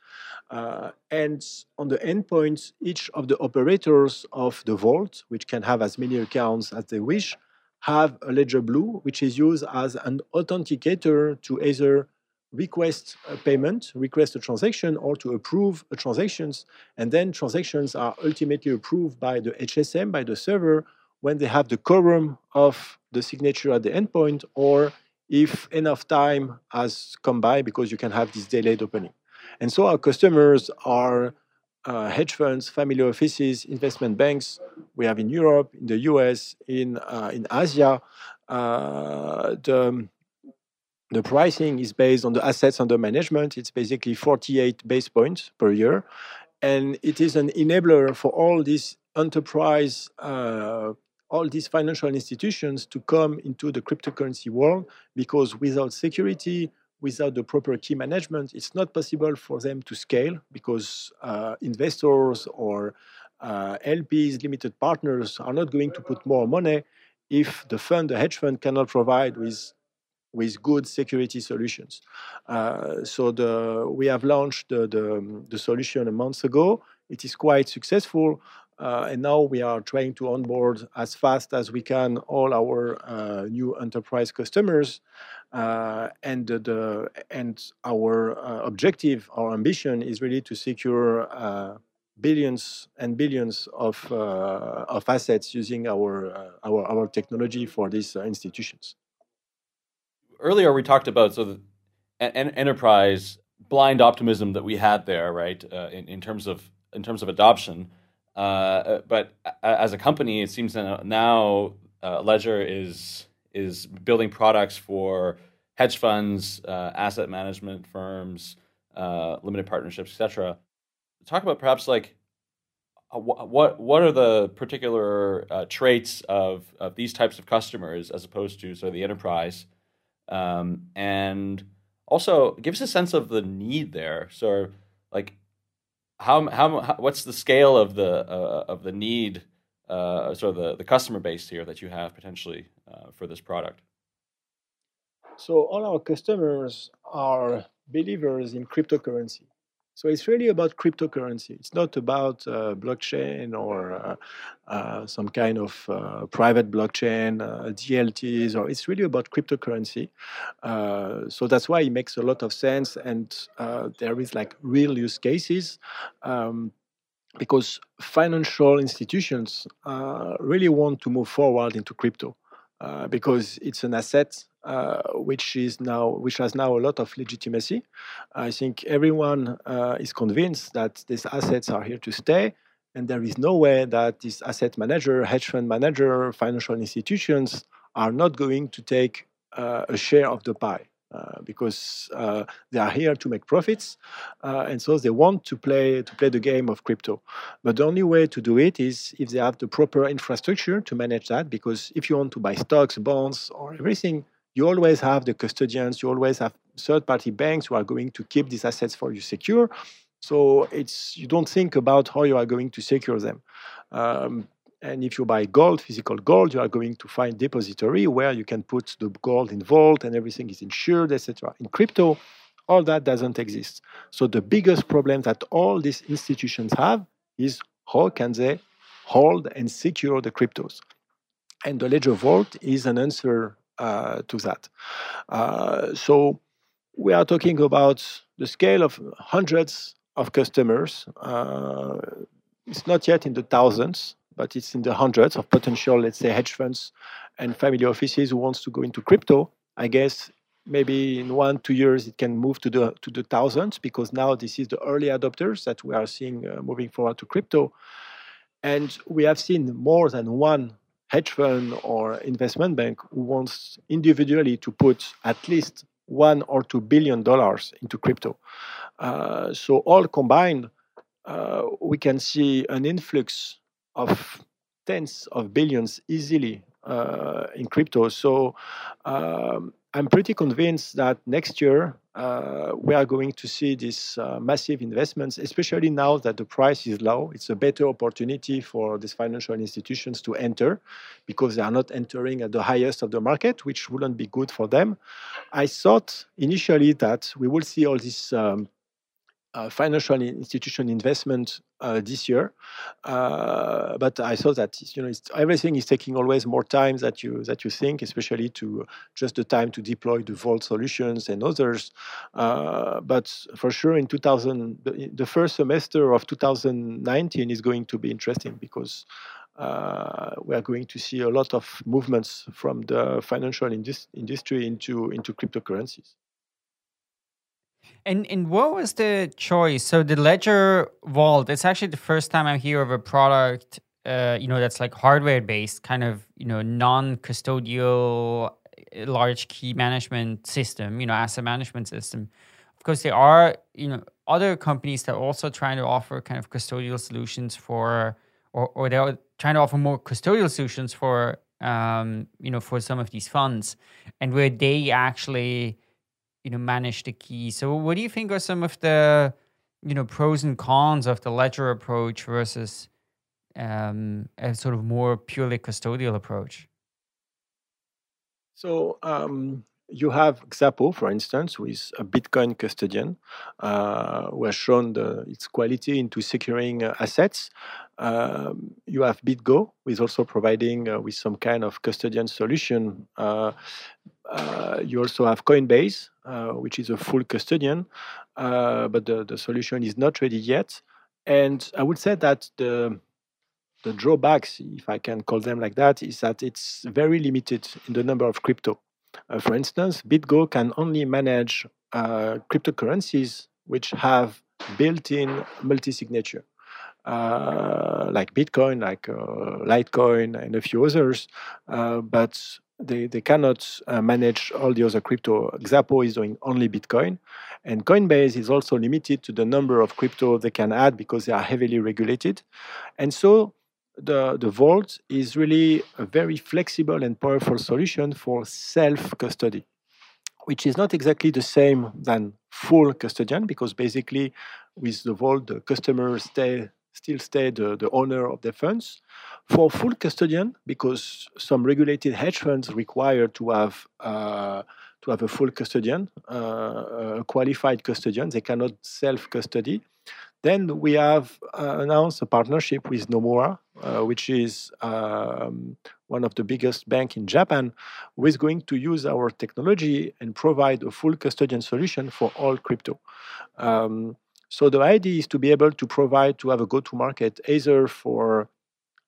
Uh, and on the endpoints, each of the operators of the vault, which can have as many accounts as they wish, have a Ledger Blue, which is used as an authenticator to either request a payment, request a transaction, or to approve a transactions. And then transactions are ultimately approved by the HSM, by the server, when they have the quorum of the signature at the endpoint, or if enough time has come by because you can have this delayed opening. And so our customers are uh, hedge funds, family offices, investment banks we have in Europe, in the US, in uh, in Asia. Uh, the the pricing is based on the assets under management. It's basically 48 base points per year, and it is an enabler for all these enterprise, uh, all these financial institutions to come into the cryptocurrency world because without security, without the proper key management, it's not possible for them to scale because uh, investors or uh, LPs, limited partners, are not going to put more money if the fund, the hedge fund, cannot provide with with good security solutions. Uh, so the we have launched the, the, the solution a month ago. it is quite successful. Uh, and now we are trying to onboard as fast as we can all our uh, new enterprise customers. Uh, and the and our uh, objective, our ambition, is really to secure uh, billions and billions of uh, of assets using our our our technology for these institutions. Earlier, we talked about so the en- enterprise blind optimism that we had there, right? in in terms of in terms of adoption. Uh, uh, but as a company, it seems that now uh, Ledger is is building products for hedge funds, uh, asset management firms, uh, limited partnerships, etc. Talk about perhaps like uh, what what are the particular traits of of these types of customers as opposed to sort of the enterprise, um, and also give us a sense of the need there. So like how, how, how what's the scale of the uh, of the need uh, sort of the, the customer base here that you have potentially uh, for this product? So all our customers are believers in cryptocurrency so it's really about cryptocurrency. It's not about uh, blockchain or uh, uh, some kind of uh, private blockchain, uh, DLTs, or it's really about cryptocurrency. Uh, so that's why it makes a lot of sense, and there is like real use cases. Um, because financial institutions really want to move forward into crypto because it's an asset uh, which is now which has now a lot of legitimacy. I think everyone uh, is convinced that these assets are here to stay, and there is no way that this asset manager, hedge fund manager, financial institutions are not going to take uh, a share of the pie. Uh, because uh, they are here to make profits, uh, and so they want to play to play the game of crypto. But the only way to do it is if they have the proper infrastructure to manage that. Because if you want to buy stocks, bonds, or everything, you always have the custodians, you always have third-party banks who are going to keep these assets for you secure. So it's you don't think about how you are going to secure them. Um, and if you buy gold, physical gold, you are going to find depository where you can put the gold in vault and everything is insured, etc. In crypto, all that doesn't exist. So the biggest problem that all these institutions have is how can they hold and secure the cryptos? And the Ledger Vault is an answer to that. Uh, so we are talking about the scale of hundreds of customers. Uh, it's not yet in the thousands, but it's in the hundreds of potential, let's say, hedge funds and family offices who wants to go into crypto. I guess maybe in one two years it can move to the to the thousands because now this is the early adopters that we are seeing uh, moving forward to crypto and we have seen more than one hedge fund or investment bank who wants individually to put at least one or two billion dollars into crypto. Uh, so all combined, uh, we can see an influx of tens of billions easily uh, in crypto. So um, I'm pretty convinced that next year uh, we are going to see these uh, massive investments, especially now that the price is low. It's a better opportunity for these financial institutions to enter because they are not entering at the highest of the market, which wouldn't be good for them. I thought initially that we will see all these um, uh, financial institution investment uh, this year, uh, but I saw that you know everything is taking always more time that you that you think, especially to just the time to deploy the Vault solutions and others. Uh, but for sure, in 2000, the, the, first semester of 2019 is going to be interesting because. Uh, we are going to see a lot of movements from the financial indus- industry into into cryptocurrencies. And and what was the choice? So the Ledger Vault, it's actually the first time I hear of a product, uh, you know, that's like hardware based, kind of, you know, non-custodial uh, large key management system, you know, asset management system. Of course, there are, you know, other companies that are also trying to offer kind of custodial solutions for, or or they're trying to offer more custodial solutions for, um, you know, for some of these funds, and where they actually you know manage the key. So what do you think are some of the you know pros and cons of the ledger approach versus um, a sort of more purely custodial approach? So um, you have Xapo, for instance, who is a Bitcoin custodian, uh, who has shown the, its quality into securing uh, assets. Um, you have BitGo, who is also providing uh, with some kind of custodian solution. Uh, uh, you also have Coinbase, uh, which is a full custodian, but the, the solution is not ready yet. And I would say that the the drawbacks, if I can call them like that, is that it's very limited in the number of crypto. Uh, for instance, BitGo can only manage uh, cryptocurrencies which have built-in multi-signature, uh, like Bitcoin, like uh, Litecoin, and a few others. Uh, but they, they cannot uh, manage all the other crypto. Xapo is doing only Bitcoin, and Coinbase is also limited to the number of crypto they can add because they are heavily regulated. And so the, the Vault is really a very flexible and powerful solution for self-custody, which is not exactly the same than full custodian, because basically with the Vault, the customer stay, still stay the, the owner of the funds. For full custodian, because some regulated hedge funds require to have uh, to have a full custodian, uh, a qualified custodian, they cannot self-custody. Then we have uh, announced a partnership with Nomura, uh, which is um, one of the biggest bank in Japan, who is going to use our technology and provide a full custodian solution for all crypto. Um, so the idea is to be able to provide to have a go-to-market either for,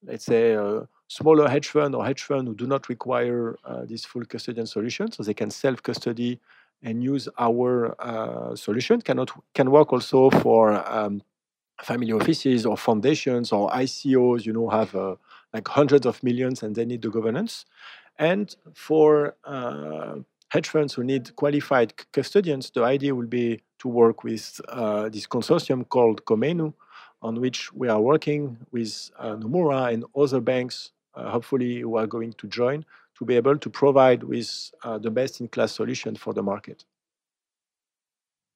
let's say, a smaller hedge fund or hedge fund who do not require uh, this full custodian solution, so they can self-custody and use our uh, solution cannot can work also for um, family offices or foundations or ICOs. You know, have uh, like hundreds of millions and they need the governance. And for uh, hedge funds who need qualified custodians, the idea will be to work with uh, this consortium called Komainu, on which we are working with uh, Nomura and other banks, uh, hopefully, who are going to join to be able to provide with uh, the best-in-class solution for the market.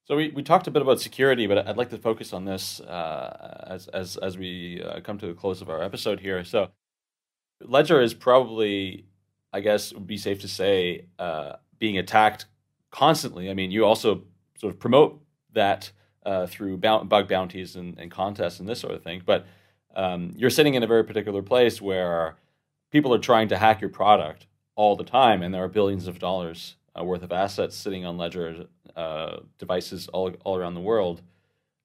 So we, we talked a bit about security, but I'd like to focus on this uh, as as as we uh, come to the close of our episode here. So Ledger is probably, I guess, would be safe to say, uh, being attacked constantly. I mean, you also sort of promote that uh, through bug bounties and, and, contests and this sort of thing. But um, you're sitting in a very particular place where people are trying to hack your product all the time, and there are billions of dollars uh, worth of assets sitting on Ledger uh, devices all all around the world.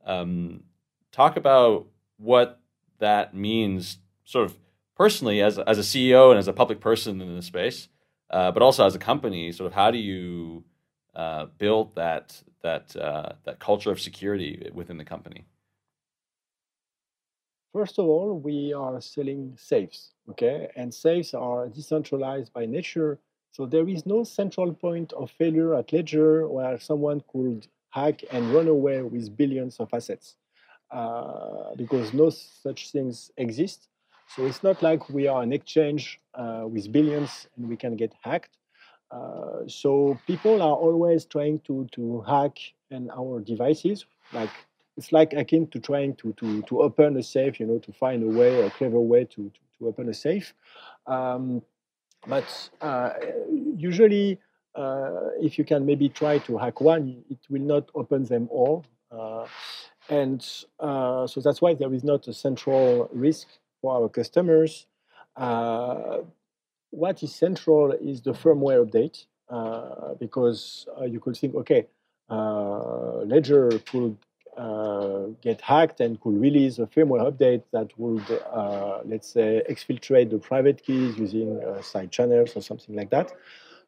Um, talk about what that means, sort of personally, as as a CEO and as a public person in the space, uh, but also as a company. Sort of, how do you uh, build that that uh, that culture of security within the company? First of all, we are selling safes, okay? And safes are decentralized by nature. So there is no central point of failure at Ledger where someone could hack and run away with billions of assets uh, because no such things exist. So it's not like we are an exchange uh, with billions and we can get hacked. Uh, so people are always trying to, to hack in our devices, like it's like akin to trying to, to, to open a safe, you know, to find a way, a clever way to, to, to open a safe. Um, but uh, usually, uh, if you can maybe try to hack one, it will not open them all. Uh, and uh, so that's why there is not a central risk for our customers. Uh, what is central is the firmware update, uh, because you could think, okay, Ledger could uh, get hacked and could release a firmware update that would, uh, let's say, exfiltrate the private keys using uh, side channels or something like that.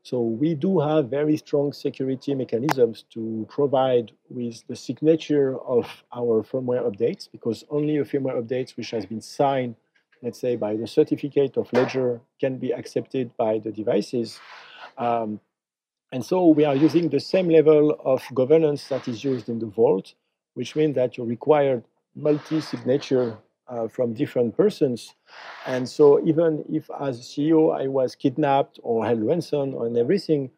So we do have very strong security mechanisms to provide with the signature of our firmware updates because only a firmware update which has been signed, let's say, by the certificate of Ledger can be accepted by the devices. Um, and so we are using the same level of governance that is used in the Vault which means that you require multi-signature uh, from different persons. And so even if as CEO I was kidnapped or held ransom and everything,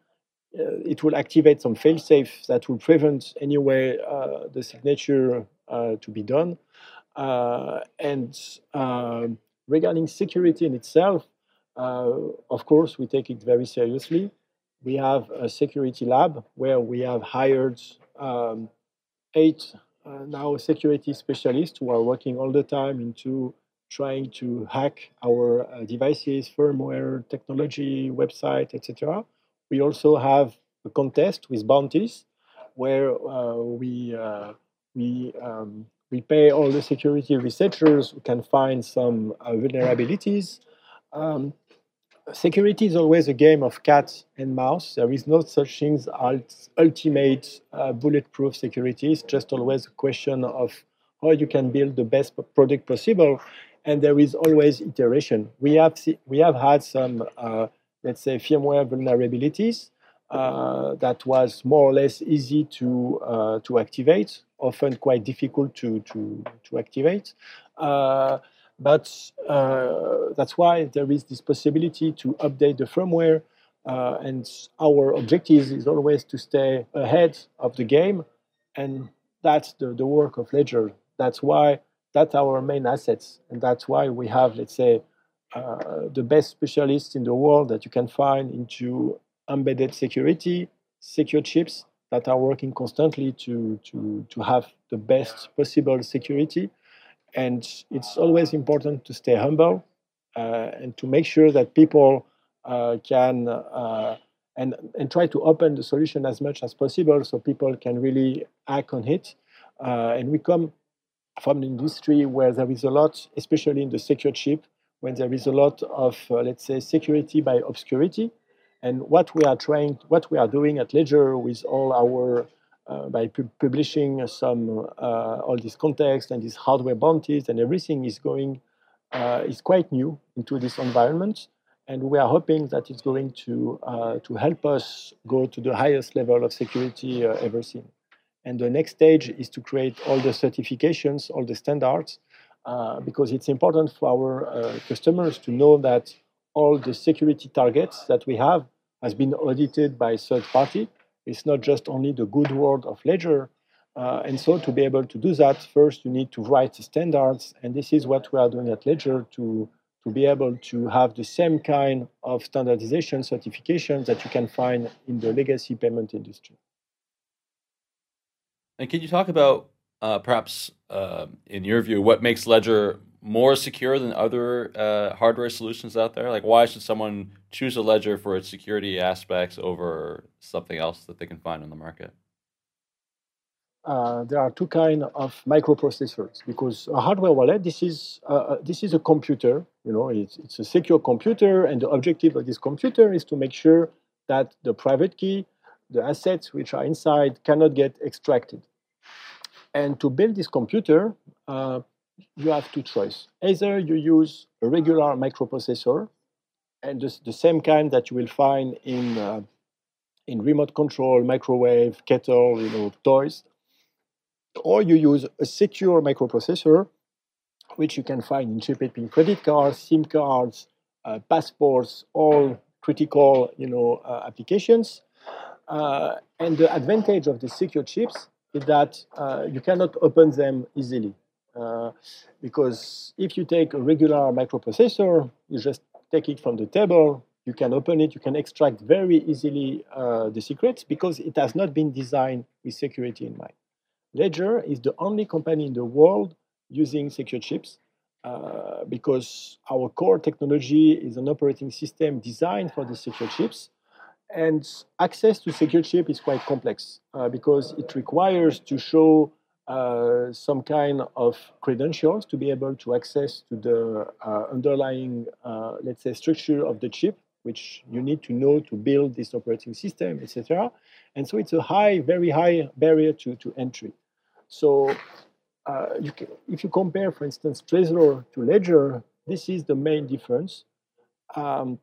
uh, it will activate some fail-safe that will prevent anyway uh, the signature uh, to be done. Uh, and um, regarding security in itself, uh, of course, we take it very seriously. we have a security lab where we have hired um, eight uh, now security specialists who are working all the time into trying to hack our uh, devices, firmware, technology, website, etc. We also have a contest with bounties where uh, we uh, we um, we pay all the security researchers who can find some uh, vulnerabilities. Um, security is always a game of cat and mouse. There is no such thing as ultimate uh, bulletproof security. It's just always a question of how you can build the best product possible, and there is always iteration. We have we have had some, uh, let's say, firmware vulnerabilities that was more or less easy to uh, to activate, often quite difficult to to to activate. Uh, but uh, that's why there is this possibility to update the firmware. Uh, and our objective is always to stay ahead of the game. And that's the, the work of Ledger. That's why that's our main assets. And that's why we have, let's say, uh, the best specialists in the world that you can find into embedded security, secure chips that are working constantly to, to, to have the best possible security and it's always important to stay humble uh, and to make sure that people uh, can uh, and and try to open the solution as much as possible so people can really act on it. Uh, and we come from an industry where there is a lot, especially in the secure chip, when there is a lot of uh, let's say security by obscurity. And what we are trying, what we are doing at Ledger with all our uh, by pu publishing some uh, all this context and these hardware bounties and everything is going uh, is quite new into this environment. And we are hoping that it's going to uh, to help us go to the highest level of security uh, ever seen. And the next stage is to create all the certifications all the standards uh, because it's important for our customers to know that all the security targets that we have has been audited by third party it's not just only the good word of Ledger. Uh, and so to be able to do that, first you need to write standards. And this is what we are doing at Ledger to, to be able to have the same kind of standardization certifications that you can find in the legacy payment industry. And can you talk about uh, perhaps, uh, in your view, what makes Ledger more secure than other uh, hardware solutions out there? Like, why should someone choose a ledger for its security aspects over something else that they can find on the market? Uh, there are two kind of microprocessors because a hardware wallet this is uh, uh, this is a computer you know it's, it's a secure computer and the objective of this computer is to make sure that the private key the assets which are inside cannot get extracted and to build this computer uh, you have two choices. Either you use a regular microprocessor, and the, the same kind that you will find in uh, in remote control, microwave, kettle, you know, toys, or you use a secure microprocessor, which you can find in pin credit cards, SIM cards, uh, passports, all critical, you know, uh, applications. Uh, and the advantage of the secure chips is that uh, you cannot open them easily. Uh, because if you take a regular microprocessor, you just take it from the table, you can open it, you can extract very easily uh, the secrets because it has not been designed with security in mind. Ledger is the only company in the world using secure chips uh, because our core technology is an operating system designed for the secure chips. And access to secure chip is quite complex uh, because it requires to show uh, some kind of credentials to be able to access to the uh, underlying, uh, let's say, structure of the chip, which you need to know to build this operating system, etc. And so it's a high, very high barrier to, to entry. So uh, you can, if you compare, for instance, Trezor to Ledger, this is the main difference. Um,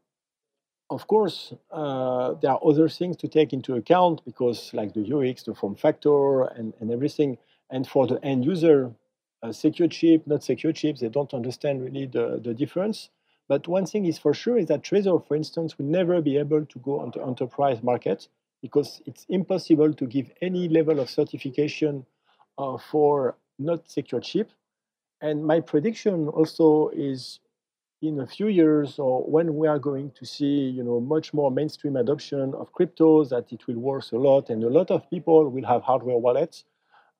of course, uh, there are other things to take into account because, like the UX, the form factor, and, and everything, and for the end user, secure chip, not secure chips, they don't understand really the, the difference. But one thing is for sure is that Trezor, for instance, will never be able to go on the enterprise market because it's impossible to give any level of certification uh, for not secure chip. And my prediction also is in a few years or when we are going to see you know much more mainstream adoption of cryptos that it will work a lot and a lot of people will have hardware wallets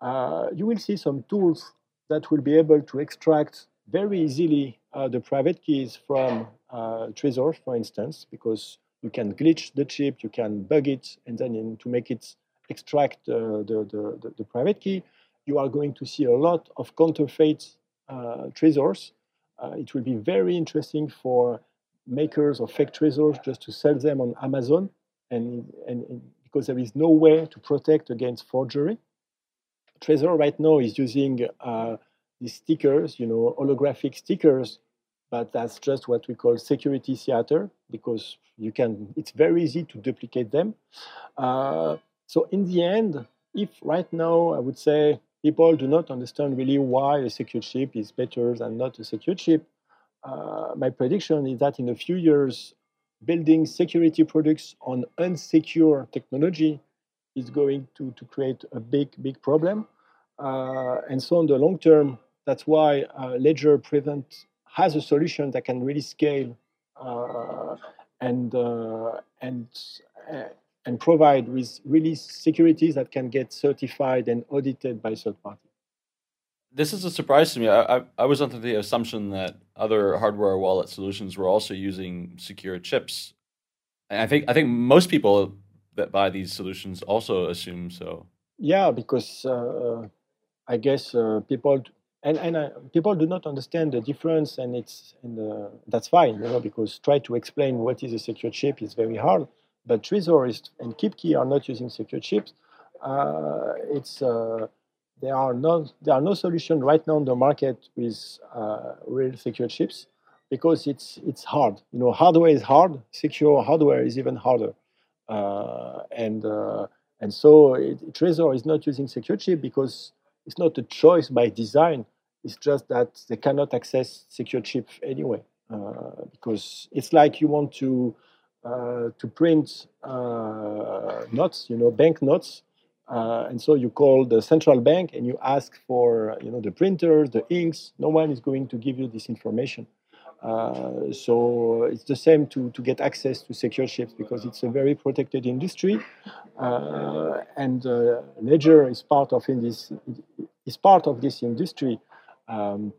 uh, you will see some tools that will be able to extract very easily uh, the private keys from uh, Trezor, for instance, because you can glitch the chip, you can bug it, and then in, to make it extract uh, the, the, the, private key, you are going to see a lot of counterfeit uh, Trezors. Uh, it will be very interesting for makers of fake Trezors just to sell them on Amazon, and, and, and because there is no way to protect against forgery. Trezor right now is using uh, these stickers, you know, holographic stickers, but that's just what we call security theater because you can. It's very easy to duplicate them. Uh, so in the end, if right now I would say people do not understand really why a secure chip is better than not a secure chip, uh, my prediction is that in a few years, building security products on unsecure technology is going to, to create a big, big problem. Uh, and so in the long term, that's why uh, Ledger Prevent has a solution that can really scale uh, and uh, and uh, and provide with really securities that can get certified and audited by third parties. This is a surprise to me. I, I, I was under the assumption that other hardware wallet solutions were also using secure chips. And I think I think most people that buy these solutions also assume so. Yeah, because uh, I guess uh, people and and uh, people do not understand the difference, and it's and uh, that's fine, you know, because try to explain what is a secure chip is very hard. But Trezor is, and KeepKey are not using secure chips. Uh, it's uh, there are no there are no solution right now on the market with uh, real secure chips because it's it's hard. You know, hardware is hard. Secure hardware is even harder, uh, and and so it, Trezor is not using secure chip because it's not a choice by design. It's just that they cannot access secure chip anyway, uh, because it's like you want to uh, to print uh, notes, you know, bank notes, uh, and so you call the central bank and you ask for you know the printers, the inks. No one is going to give you this information. Uh, so it's the same to, to get access to secure chips because it's a very protected industry, uh, and uh, Ledger is part of in this is part of this industry. Um,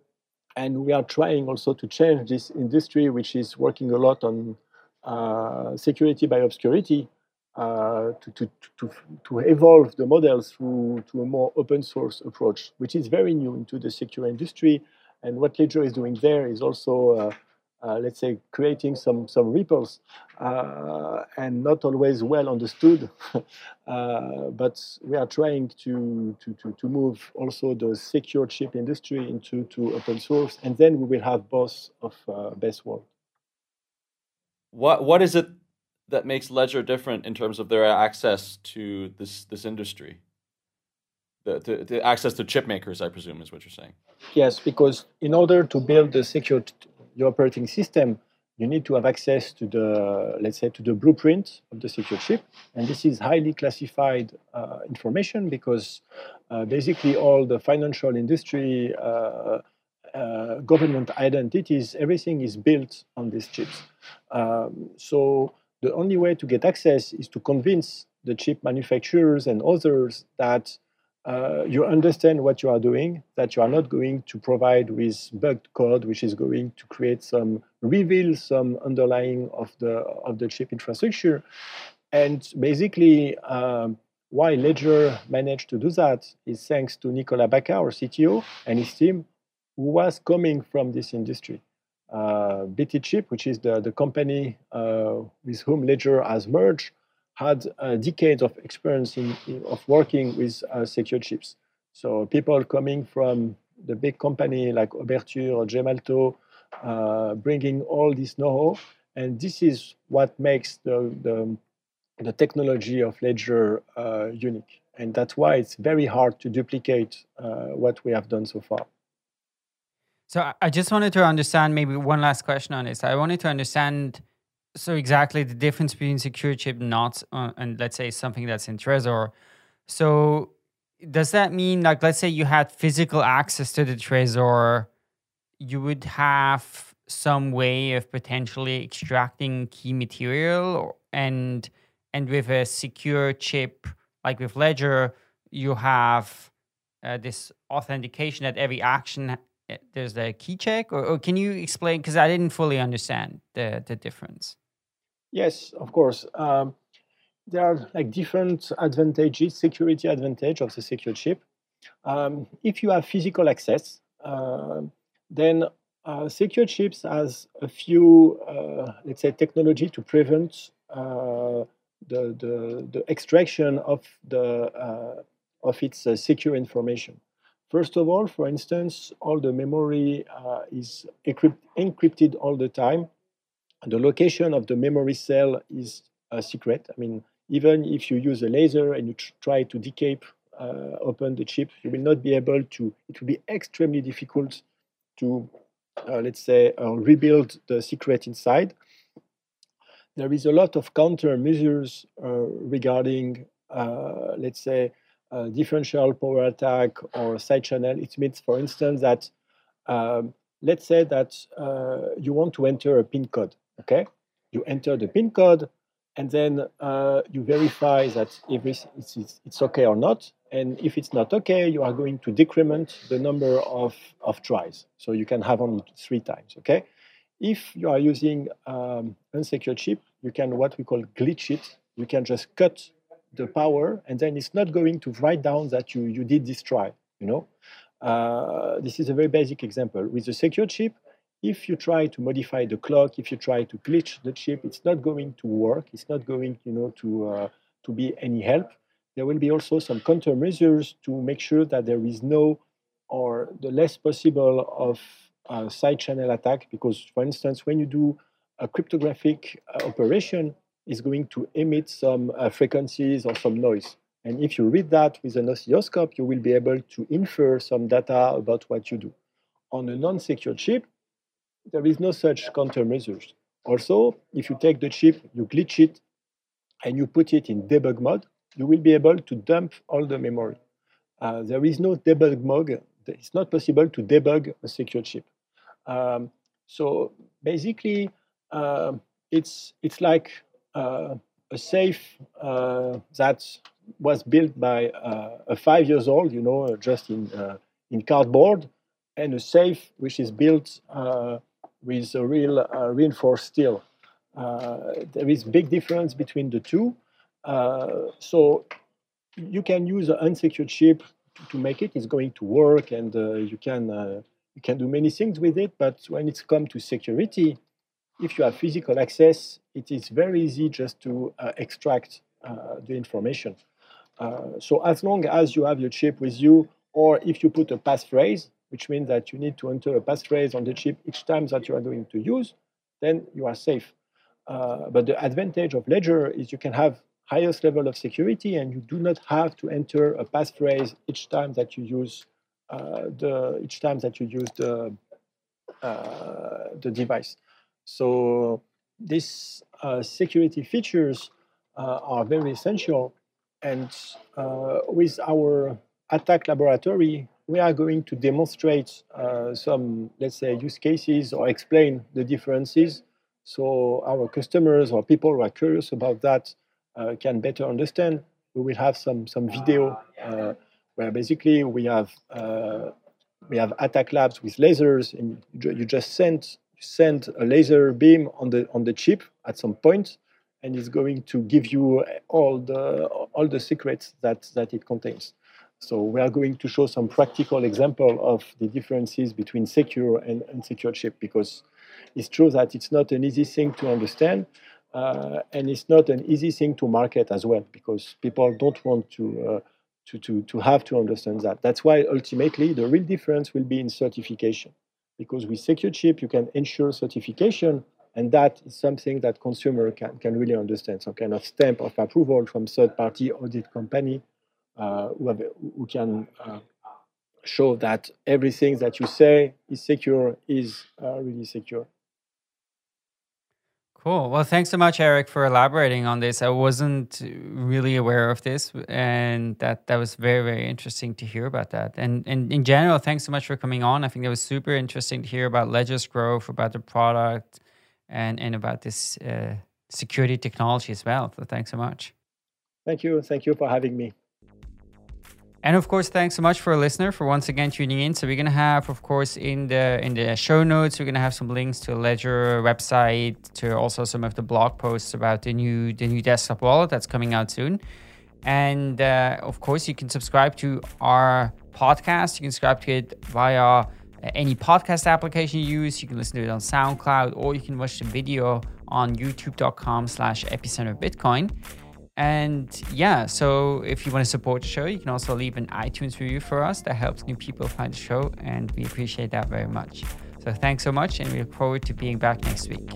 and we are trying also to change this industry, which is working a lot on uh, security by obscurity, uh, to, to, to, to evolve the models through to a more open source approach, which is very new into the secure industry. And what Ledger is doing there is also, uh, uh, let's say, creating some some ripples, uh, and not always well understood. But we are trying to, to, to, to, move also the secure chip industry into to open source, and then we will have both of uh, best world. What what is it that makes Ledger different in terms of their access to this this industry? The, the, access to chip makers, I presume, is what you're saying. Yes, because in order to build a secure your operating system, you need to have access to the, let's say, to the blueprint of the secure chip, and this is highly classified uh, information because uh, basically all the financial industry, uh, uh government identities, everything is built on these chips. Um, so the only way to get access is to convince the chip manufacturers and others that uh, you understand what you are doing, that you are not going to provide with bugged code, which is going to create some reveal some underlying of the of the chip infrastructure. And basically, um, why Ledger managed to do that is thanks to Nicolas Bacca, our CTO, and his team, who was coming from this industry. Uh, BTChip, which is the, the company uh, with whom Ledger has merged, had uh, decades of experience in, in, of working with uh, secure chips. So people coming from the big company like Oberthur or Gemalto, uh, bringing all this know-how, and this is what makes the, the, the technology of Ledger uh, unique. And that's why it's very hard to duplicate uh, what we have done so far. So I just wanted to understand maybe one last question on this. I wanted to understand so exactly the difference between secure chip not uh, and let's say something that's in Trezor. So does that mean like let's say you had physical access to the Trezor, you would have some way of potentially extracting key material and and with a secure chip like with ledger you have uh, this authentication that every action eh, there's a key check or, or can you explain because i didn't fully understand the the difference yes of course um, there are like different advantages security advantage of the secure chip um, if you have physical access uh, then uh, secure chips has a few, uh, let's say, technology to prevent uh, the, the, the, extraction of, the, uh, of its uh, secure information. First of all, for instance, all the memory is encrypted all the time. The location of the memory cell is a secret. I mean, even if you use a laser and you try to decape, open the chip, you will not be able to, it will be extremely difficult to uh, let's say, uh, rebuild the secret inside. There is a lot of countermeasures uh, regarding, let's say, differential power attack or side channel. It means, for instance, that um, let's say that you want to enter a PIN code. Okay, you enter the PIN code, and then uh, you verify that if it's, it's, it's, okay or not. And if it's not okay, you are going to decrement the number of, of tries. So you can have only three times, okay? If you are using um, unsecure chip, you can what we call glitch it. You can just cut the power, and then it's not going to write down that you, you did this try, you know? Uh, this is a very basic example. With the secure chip, if you try to modify the clock, if you try to glitch the chip, it's not going to work. It's not going, you know, to uh, to be any help. There will be also some countermeasures to make sure that there is no or the less possible of a side channel attack. Because, for instance, when you do a cryptographic uh, operation, it's going to emit some uh, frequencies or some noise. And if you read that with an oscilloscope, you will be able to infer some data about what you do. On a non-secure chip, there is no such countermeasures. Also, if you take the chip, you glitch it, and you put it in debug mode, you will be able to dump all the memory. Uh, there is no debug mode. It's not possible to debug a secure chip. Um, so basically, uh, it's it's like uh, a safe uh, that was built by uh, a five years old, you know, just in uh, in cardboard, and a safe which is built with a real uh, reinforced steel. Uh, there is big difference between the two. Uh, so you can use an unsecured chip to make it. It's going to work, and you can you can do many things with it. But when it's come to security, if you have physical access, it is very easy just to uh, extract uh, the information. Uh, so as long as you have your chip with you, or if you put a passphrase, which means that you need to enter a passphrase on the chip each time that you are going to use, then you are safe. Uh, but the advantage of Ledger is you can have highest level of security and you do not have to enter a passphrase each time that you use uh, the each time that you use the uh, the device. So these uh, security features uh, are very essential. And uh, with our attack laboratory, we are going to demonstrate uh, some, let's say, use cases or explain the differences so our customers or people who are curious about that uh, can better understand. We will have some, some video uh, where basically we have, uh, we have attack labs with lasers and you just send, send a laser beam on the, on the chip at some point and it's going to give you all the, all the secrets that, that it contains. So we are going to show some practical example of the differences between secure and unsecure chip because it's true that it's not an easy thing to understand uh, and it's not an easy thing to market as well because people don't want to, uh, to, to, to have to understand that. That's why ultimately the real difference will be in certification because with secure chip you can ensure certification and that is something that consumer can, can really understand, some kind of stamp of approval from third-party audit company uh, who, have, who, can uh, show that everything that you say is secure is uh, really secure. Cool. Well, thanks so much, Eric, for elaborating on this. I wasn't really aware of this, and that that was very, very interesting to hear about that. And and in general, thanks so much for coming on. I think it was super interesting to hear about Ledger's growth, about the product, and and about this uh, security technology as well. So thanks so much. Thank you. Thank you for having me. And of course, thanks so much for a listener for once again tuning in. So we're gonna have, of course, in the in the show notes, we're gonna have some links to Ledger website, to also some of the blog posts about the new the new desktop wallet that's coming out soon. And uh, of course, you can subscribe to our podcast. You can subscribe to it via any podcast application you use. You can listen to it on SoundCloud, or you can watch the video on YouTube.com/slash Epicenter Bitcoin. And yeah, so if you want to support the show, you can also leave an iTunes review for us. That helps new people find the show, and we appreciate that very much. So thanks so much, and we look forward to being back next week.